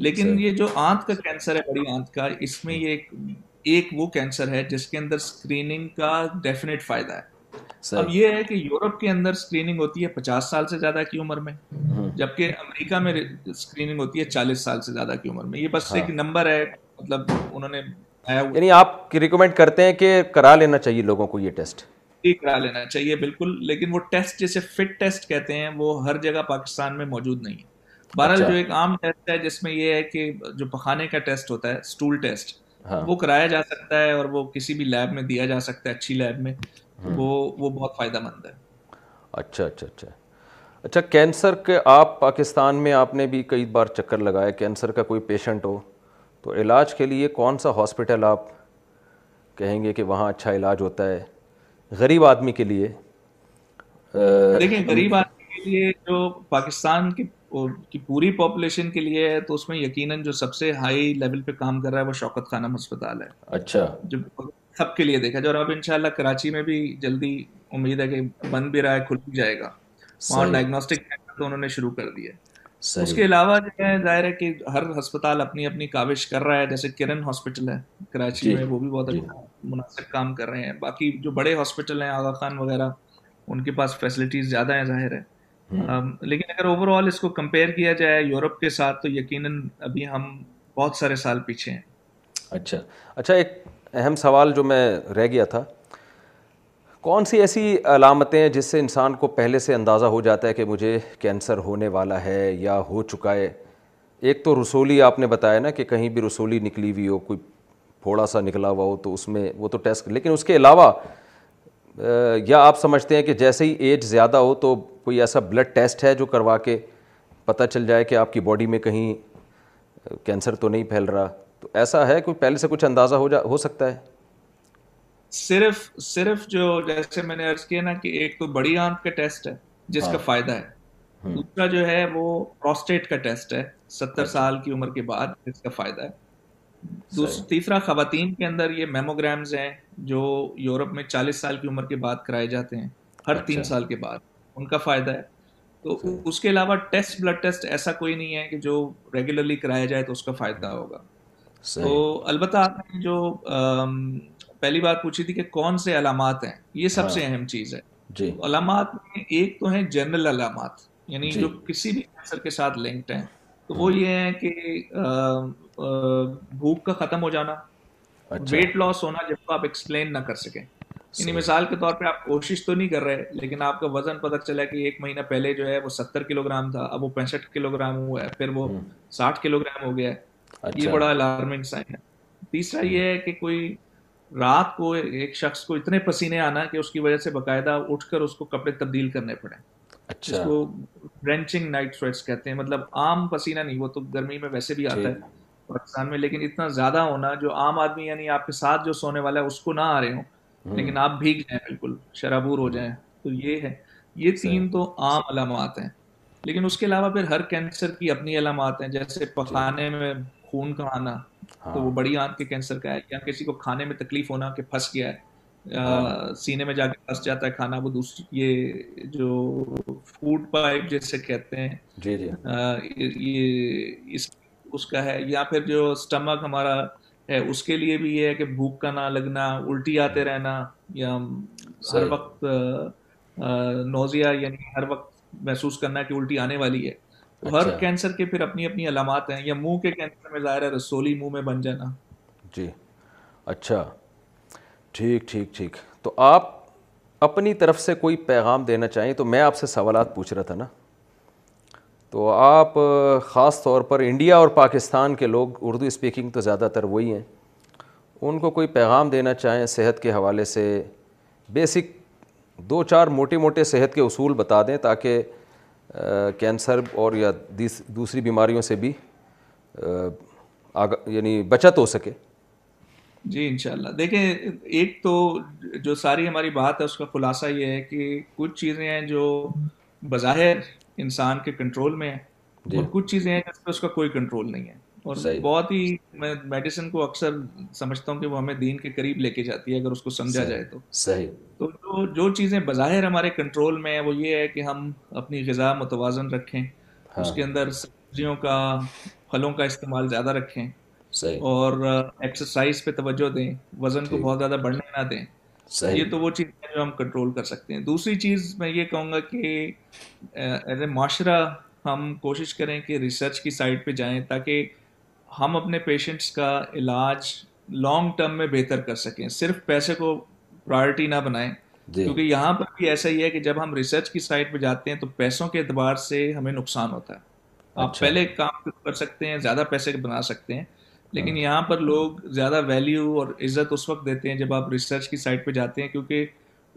لیکن یہ جو آنت کا کینسر ہے بڑی آنت کا اس میں یہ ایک وہ کینسر ہے جس کے اندر کا فائدہ ہے ہے اب یہ کہ یورپ کے اندر ہوتی ہے پچاس سال سے زیادہ کی عمر میں جبکہ امریکہ میں سکریننگ ہوتی ہے چالیس سال سے زیادہ کی عمر میں یہ بس ہاں۔ ایک نمبر ہے مطلب انہوں نے یعنی آپ کرتے ہیں کہ کرا لینا چاہیے لوگوں کو یہ ٹیسٹ کرا لینا چاہیے بالکل لیکن وہ ٹیسٹ جسے فٹ ٹیسٹ کہتے ہیں وہ ہر جگہ پاکستان میں موجود نہیں ہے بہرحال اچھا۔ جو ایک عام ٹیسٹ ہے جس میں یہ ہے کہ جو پخانے کا ٹیسٹ ہوتا ہے ٹیسٹ ہاں۔ وہ کرایا جا سکتا ہے اور وہ کسی بھی لیب میں دیا جا سکتا ہے اچھی لیب میں ہاں۔ وہ وہ بہت فائدہ مند ہے اچھا اچھا اچھا اچھا کینسر کے آپ پاکستان میں آپ نے بھی کئی بار چکر لگایا کینسر کا کوئی پیشنٹ ہو تو علاج کے لیے کون سا ہاسپٹل آپ کہیں گے کہ وہاں اچھا علاج ہوتا ہے غریب آدمی کے لیے دیکھیں غریب آدمی کے لیے جو پاکستان کی پوری پاپولیشن کے لیے ہے تو اس میں یقیناً جو سب سے ہائی لیول پہ کام کر رہا ہے وہ شوکت خانم ہسپتال ہے اچھا جو سب کے لیے دیکھا جائے اور بھی جلدی امید ہے کہ بن بھی رہا ہے کھل بھی جائے گا اور ڈائگنوسٹک تو انہوں نے شروع کر ہے اس کے علاوہ جو ہے ظاہر ہے کہ ہر ہسپتال اپنی اپنی کاوش کر رہا ہے جیسے کرن ہاسپٹل ہے کراچی جی۔ میں وہ بھی بہت جی۔ اچھا مناسب کام کر رہے ہیں باقی جو بڑے ہاسپٹل ہیں آغا خان وغیرہ ان کے پاس فیسلٹیز زیادہ ہیں ظاہر ہے لیکن اگر اوور آل اس کو کمپیئر کیا جائے یورپ کے ساتھ تو یقیناً ابھی ہم بہت سارے سال پیچھے ہیں اچھا اچھا ایک اہم سوال جو میں رہ گیا تھا کون سی ایسی علامتیں ہیں جس سے انسان کو پہلے سے اندازہ ہو جاتا ہے کہ مجھے کینسر ہونے والا ہے یا ہو چکا ہے ایک تو رسولی آپ نے بتایا نا کہ کہیں بھی رسولی نکلی ہوئی ہو کوئی تھوڑا سا نکلا ہوا ہو تو اس میں وہ تو ٹیسٹ لیکن اس کے علاوہ یا آپ سمجھتے ہیں کہ جیسے ہی ایج زیادہ ہو تو کوئی ایسا بلڈ ٹیسٹ ہے جو کروا کے پتہ چل جائے کہ آپ کی باڈی میں کہیں کینسر تو نہیں پھیل رہا تو ایسا ہے کوئی پہلے سے کچھ اندازہ ہو جا ہو سکتا ہے صرف صرف جو جیسے میں نے کیا نا کہ ایک تو بڑی آنکھ کا ٹیسٹ ہے جس کا ہاں۔ فائدہ ہے دوسرا جو ہے وہ پروسٹیٹ کا ٹیسٹ ہے ستر اچھا۔ سال کی عمر کے بعد جس کا فائدہ ہے تیسرا خواتین کے اندر یہ میموگرامز ہیں جو یورپ میں چالیس سال کی عمر کے بعد کرائے جاتے ہیں ہر تین اچھا۔ سال کے بعد ان کا فائدہ ہے تو اس کے علاوہ ٹیسٹ ٹیسٹ بلڈ ایسا کوئی نہیں ہے کہ جو ریگولرلی کرایا جائے تو اس کا فائدہ ہوگا تو البتہ آپ نے جو پہلی بات پوچھی تھی کہ کون سے علامات ہیں یہ سب ہاں۔ سے اہم چیز ہے جی۔ علامات میں ایک تو ہیں جنرل علامات یعنی جی۔ جو کسی بھی کینسر کے ساتھ لنکڈ ہیں تو وہ ہاں۔ یہ ہیں کہ بھوک کا ختم ہو جانا ویٹ اچھا۔ لاس ہونا جس کو آپ ایکسپلین نہ کر سکیں یعنی مثال کے طور پہ آپ کوشش تو نہیں کر رہے لیکن آپ کا وزن پتہ چلا کہ ایک مہینہ پہلے جو ہے وہ ستر کلو گرام تھا اب وہ پینسٹھ کلو گرام ہوا ہے پھر وہ ساٹھ کلو گرام ہو گیا ہے یہ اچھا۔ بڑا الارمنگ سائن ہے تیسرا یہ ہے کہ کوئی رات کو ایک شخص کو اتنے پسینے آنا کہ اس کی وجہ سے باقاعدہ اٹھ کر اس کو کپڑے تبدیل کرنے پڑے اچھا۔ اس کو ڈرینچنگ نائٹ سویٹس کہتے ہیں مطلب عام پسینہ نہیں وہ تو گرمی میں ویسے بھی آتا ہے پاکستان میں لیکن اتنا زیادہ ہونا جو عام آدمی یعنی آپ کے ساتھ جو سونے والا ہے اس کو نہ آ رہے ہوں لیکن آپ بھیگ جائیں بالکل شرابور ہو جائیں تو یہ ہے یہ تین تو عام علامات ہیں لیکن اس کے علاوہ پھر ہر کینسر کی اپنی علامات ہیں جیسے جی۔ پخانے میں خون کا آنا ہاں۔ تو وہ بڑی آنکھ کے کینسر کا ہے یا کسی کو کھانے میں تکلیف ہونا کہ پھنس گیا ہے ہاں۔ سینے میں جا کے پھنس جاتا ہے کھانا وہ دوسری یہ جو فوڈ پائپ جیسے کہتے ہیں جی، جی۔ یہ اس اس کا ہے یا پھر جو اسٹمک ہمارا ہے اس کے لیے بھی یہ ہے کہ بھوک کا نہ لگنا الٹی آتے رہنا یا ہر وقت نوزیا یعنی ہر وقت محسوس کرنا کہ الٹی آنے والی ہے ہر کینسر اچھا۔ کے پھر اپنی اپنی علامات ہیں یا منہ کے کینسر میں ظاہر ہے رسولی منہ میں بن جانا جی اچھا ٹھیک ٹھیک ٹھیک تو آپ اپنی طرف سے کوئی پیغام دینا چاہیں تو میں آپ سے سوالات پوچھ رہا تھا نا تو آپ خاص طور پر انڈیا اور پاکستان کے لوگ اردو اسپیکنگ تو زیادہ تر وہی ہیں ان کو کوئی پیغام دینا چاہیں صحت کے حوالے سے بیسک دو چار موٹے موٹے صحت کے اصول بتا دیں تاکہ کینسر اور یا دوسری بیماریوں سے بھی یعنی بچت ہو سکے جی انشاءاللہ دیکھیں ایک تو جو ساری ہماری بات ہے اس کا خلاصہ یہ ہے کہ کچھ چیزیں ہیں جو بظاہر انسان کے کنٹرول میں ہے جی۔ اور کچھ چیزیں ہیں جس پہ اس کا کوئی کنٹرول نہیں ہے اور بہت ہی میں میڈیسن کو اکثر سمجھتا ہوں کہ وہ ہمیں دین کے قریب لے کے جاتی ہے اگر اس کو سمجھا جائے تو صحیح تو جو جو چیزیں بظاہر ہمارے کنٹرول میں ہیں وہ یہ ہے کہ ہم اپنی غذا متوازن رکھیں ہاں۔ اس کے اندر سبزیوں کا پھلوں کا استعمال زیادہ رکھیں اور ایکسرسائز پہ توجہ دیں وزن کو بہت زیادہ بڑھنے نہ دیں صحیح. یہ تو وہ چیز ہے جو ہم کنٹرول کر سکتے ہیں دوسری چیز میں یہ کہوں گا کہ ایز uh, اے معاشرہ ہم کوشش کریں کہ ریسرچ کی سائڈ پہ جائیں تاکہ ہم اپنے پیشنٹس کا علاج لانگ ٹرم میں بہتر کر سکیں صرف پیسے کو پرائرٹی نہ بنائیں جی۔ کیونکہ یہاں پر بھی ایسا ہی ہے کہ جب ہم ریسرچ کی سائڈ پہ جاتے ہیں تو پیسوں کے اعتبار سے ہمیں نقصان ہوتا ہے آپ اچھا۔ پہلے کام کر سکتے ہیں زیادہ پیسے بنا سکتے ہیں لیکن ہاں۔ یہاں پر لوگ زیادہ ویلیو اور عزت اس وقت دیتے ہیں جب آپ ریسرچ کی سائٹ پہ جاتے ہیں کیونکہ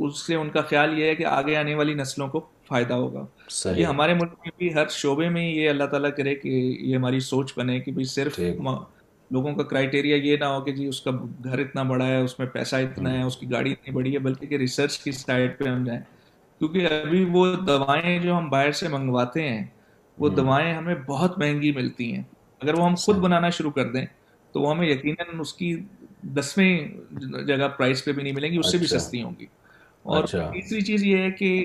اس سے ان کا خیال یہ ہے کہ آگے آنے والی نسلوں کو فائدہ ہوگا یہ ہمارے ملک میں بھی ہر شعبے میں یہ اللہ تعالیٰ کرے کہ یہ ہماری سوچ بنے کہ بھائی صرف لوگوں کا کرائٹیریا یہ نہ ہو کہ جی اس کا گھر اتنا بڑا ہے اس میں پیسہ اتنا ہاں۔ ہے اس کی گاڑی اتنی بڑی ہے بلکہ کہ ریسرچ کی سائڈ پہ ہم جائیں کیونکہ ابھی وہ دوائیں جو ہم باہر سے منگواتے ہیں وہ ہاں۔ دوائیں ہمیں بہت مہنگی ملتی ہیں اگر وہ ہم خود بنانا شروع کر دیں تو وہ ہمیں یقیناً اس کی دسویں جگہ پرائز پہ بھی نہیں ملیں گی اس سے بھی اچھا۔ سستی ہوں گی اور اچھا۔ تیسری چیز یہ ہے کہ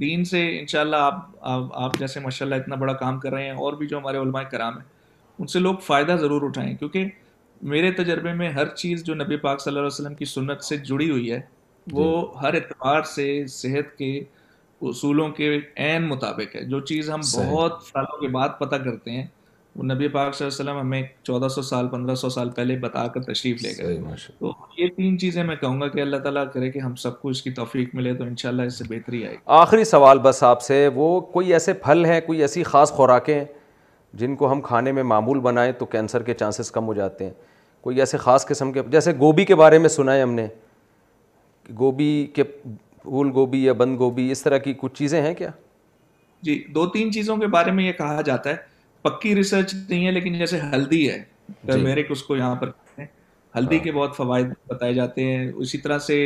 دین سے ان شاء اللہ آپ آپ جیسے ماشاء اللہ اتنا بڑا کام کر رہے ہیں اور بھی جو ہمارے علماء کرام ہیں ان سے لوگ فائدہ ضرور اٹھائیں کیونکہ میرے تجربے میں ہر چیز جو نبی پاک صلی اللہ علیہ وسلم کی سنت سے جڑی ہوئی ہے وہ جی۔ ہر اعتبار سے صحت کے اصولوں کے عین مطابق ہے جو چیز ہم بہت سالوں کے بعد پتہ کرتے ہیں وہ نبی پاک صلی اللہ علیہ وسلم ہمیں چودہ سو سال پندرہ سو سال پہلے بتا کر تشریف لے گئے تو یہ تین چیزیں میں کہوں گا کہ اللہ تعالیٰ کرے کہ ہم سب کو اس کی توفیق ملے تو انشاءاللہ اس سے بہتری آئے گی آخری سوال بس آپ سے وہ کوئی ایسے پھل ہیں کوئی ایسی خاص خوراکیں جن کو ہم کھانے میں معمول بنائیں تو کینسر کے چانسز کم ہو جاتے ہیں کوئی ایسے خاص قسم کے جیسے گوبھی کے بارے میں سنا ہے ہم نے گوبھی کے پھول گوبھی یا بند گوبھی اس طرح کی کچھ چیزیں ہیں کیا جی دو تین چیزوں کے بارے میں یہ کہا جاتا ہے پکی ریسرچ نہیں ہے لیکن جیسے ہلدی ہے ٹرمیرک جی۔ اس کو یہاں پر ہلدی ہاں۔ کے بہت فوائد بتائے جاتے ہیں اسی طرح سے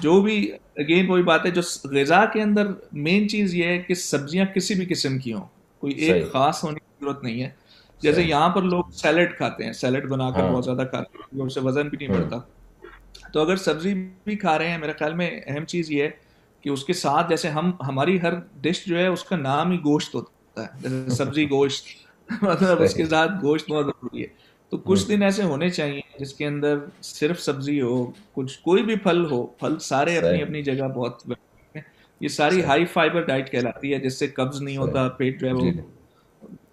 جو بھی اگین وہی بات ہے جو غذا کے اندر مین چیز یہ ہے کہ سبزیاں کسی بھی قسم کی ہوں کوئی ایک خاص ہونے کی ضرورت نہیں ہے جیسے یہاں پر لوگ سیلڈ کھاتے ہیں سیلڈ بنا کر ہاں۔ بہت زیادہ کھاتے ہیں اس سے وزن بھی نہیں بڑھتا ہاں۔ تو اگر سبزی بھی کھا رہے ہیں میرے خیال میں اہم چیز یہ ہے کہ اس کے ساتھ جیسے ہم ہماری ہر ڈش جو ہے اس کا نام ہی گوشت ہوتا ہے ہے جیسے سبزی گوشت مطلب اس کے ساتھ گوشت بہت ضروری ہے تو کچھ ہاں۔ دن ایسے ہونے چاہیے جس کے اندر صرف سبزی ہو کچھ کوئی بھی پھل ہو پھل سارے اپنی اپنی جگہ بہت یہ ساری ہائی فائبر ڈائٹ کہلاتی ہے جس سے قبض نہیں ہوتا پیٹ جو ہے وہ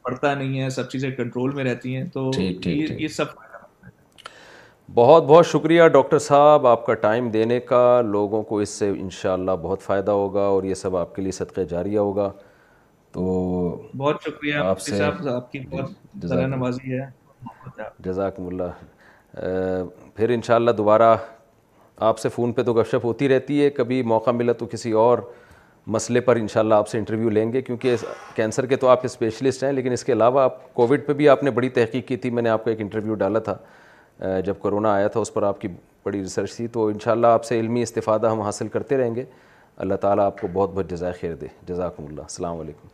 پڑتا جی۔ نہیں ہے سب چیزیں کنٹرول میں رہتی ہیں تو یہ سب بہت بہت شکریہ ڈاکٹر صاحب آپ کا ٹائم دینے کا لوگوں کو اس سے انشاءاللہ بہت فائدہ ہوگا اور یہ سب آپ کے لیے صدقہ جاریہ ہوگا تو بہت شکریہ آپ سے آپ کی جی، بہت نوازی ہے جزاکم اللہ پھر انشاءاللہ دوبارہ آپ سے فون پہ تو گپ شپ ہوتی رہتی ہے کبھی موقع ملا تو کسی اور مسئلے پر انشاءاللہ آپ سے انٹرویو لیں گے کیونکہ کینسر کے تو آپ اسپیشلسٹ ہیں لیکن اس کے علاوہ آپ کووڈ پہ بھی آپ نے بڑی تحقیق کی تھی میں نے آپ کو ایک انٹرویو ڈالا تھا جب کرونا آیا تھا اس پر آپ کی بڑی ریسرچ تھی تو انشاءاللہ آپ سے علمی استفادہ ہم حاصل کرتے رہیں گے اللہ تعالیٰ آپ کو بہت بہت جزائے خیر دے جزاکم اللہ السلام علیکم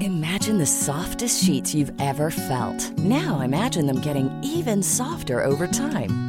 Imagine the softest sheets you've ever felt. Now imagine them getting even softer over time.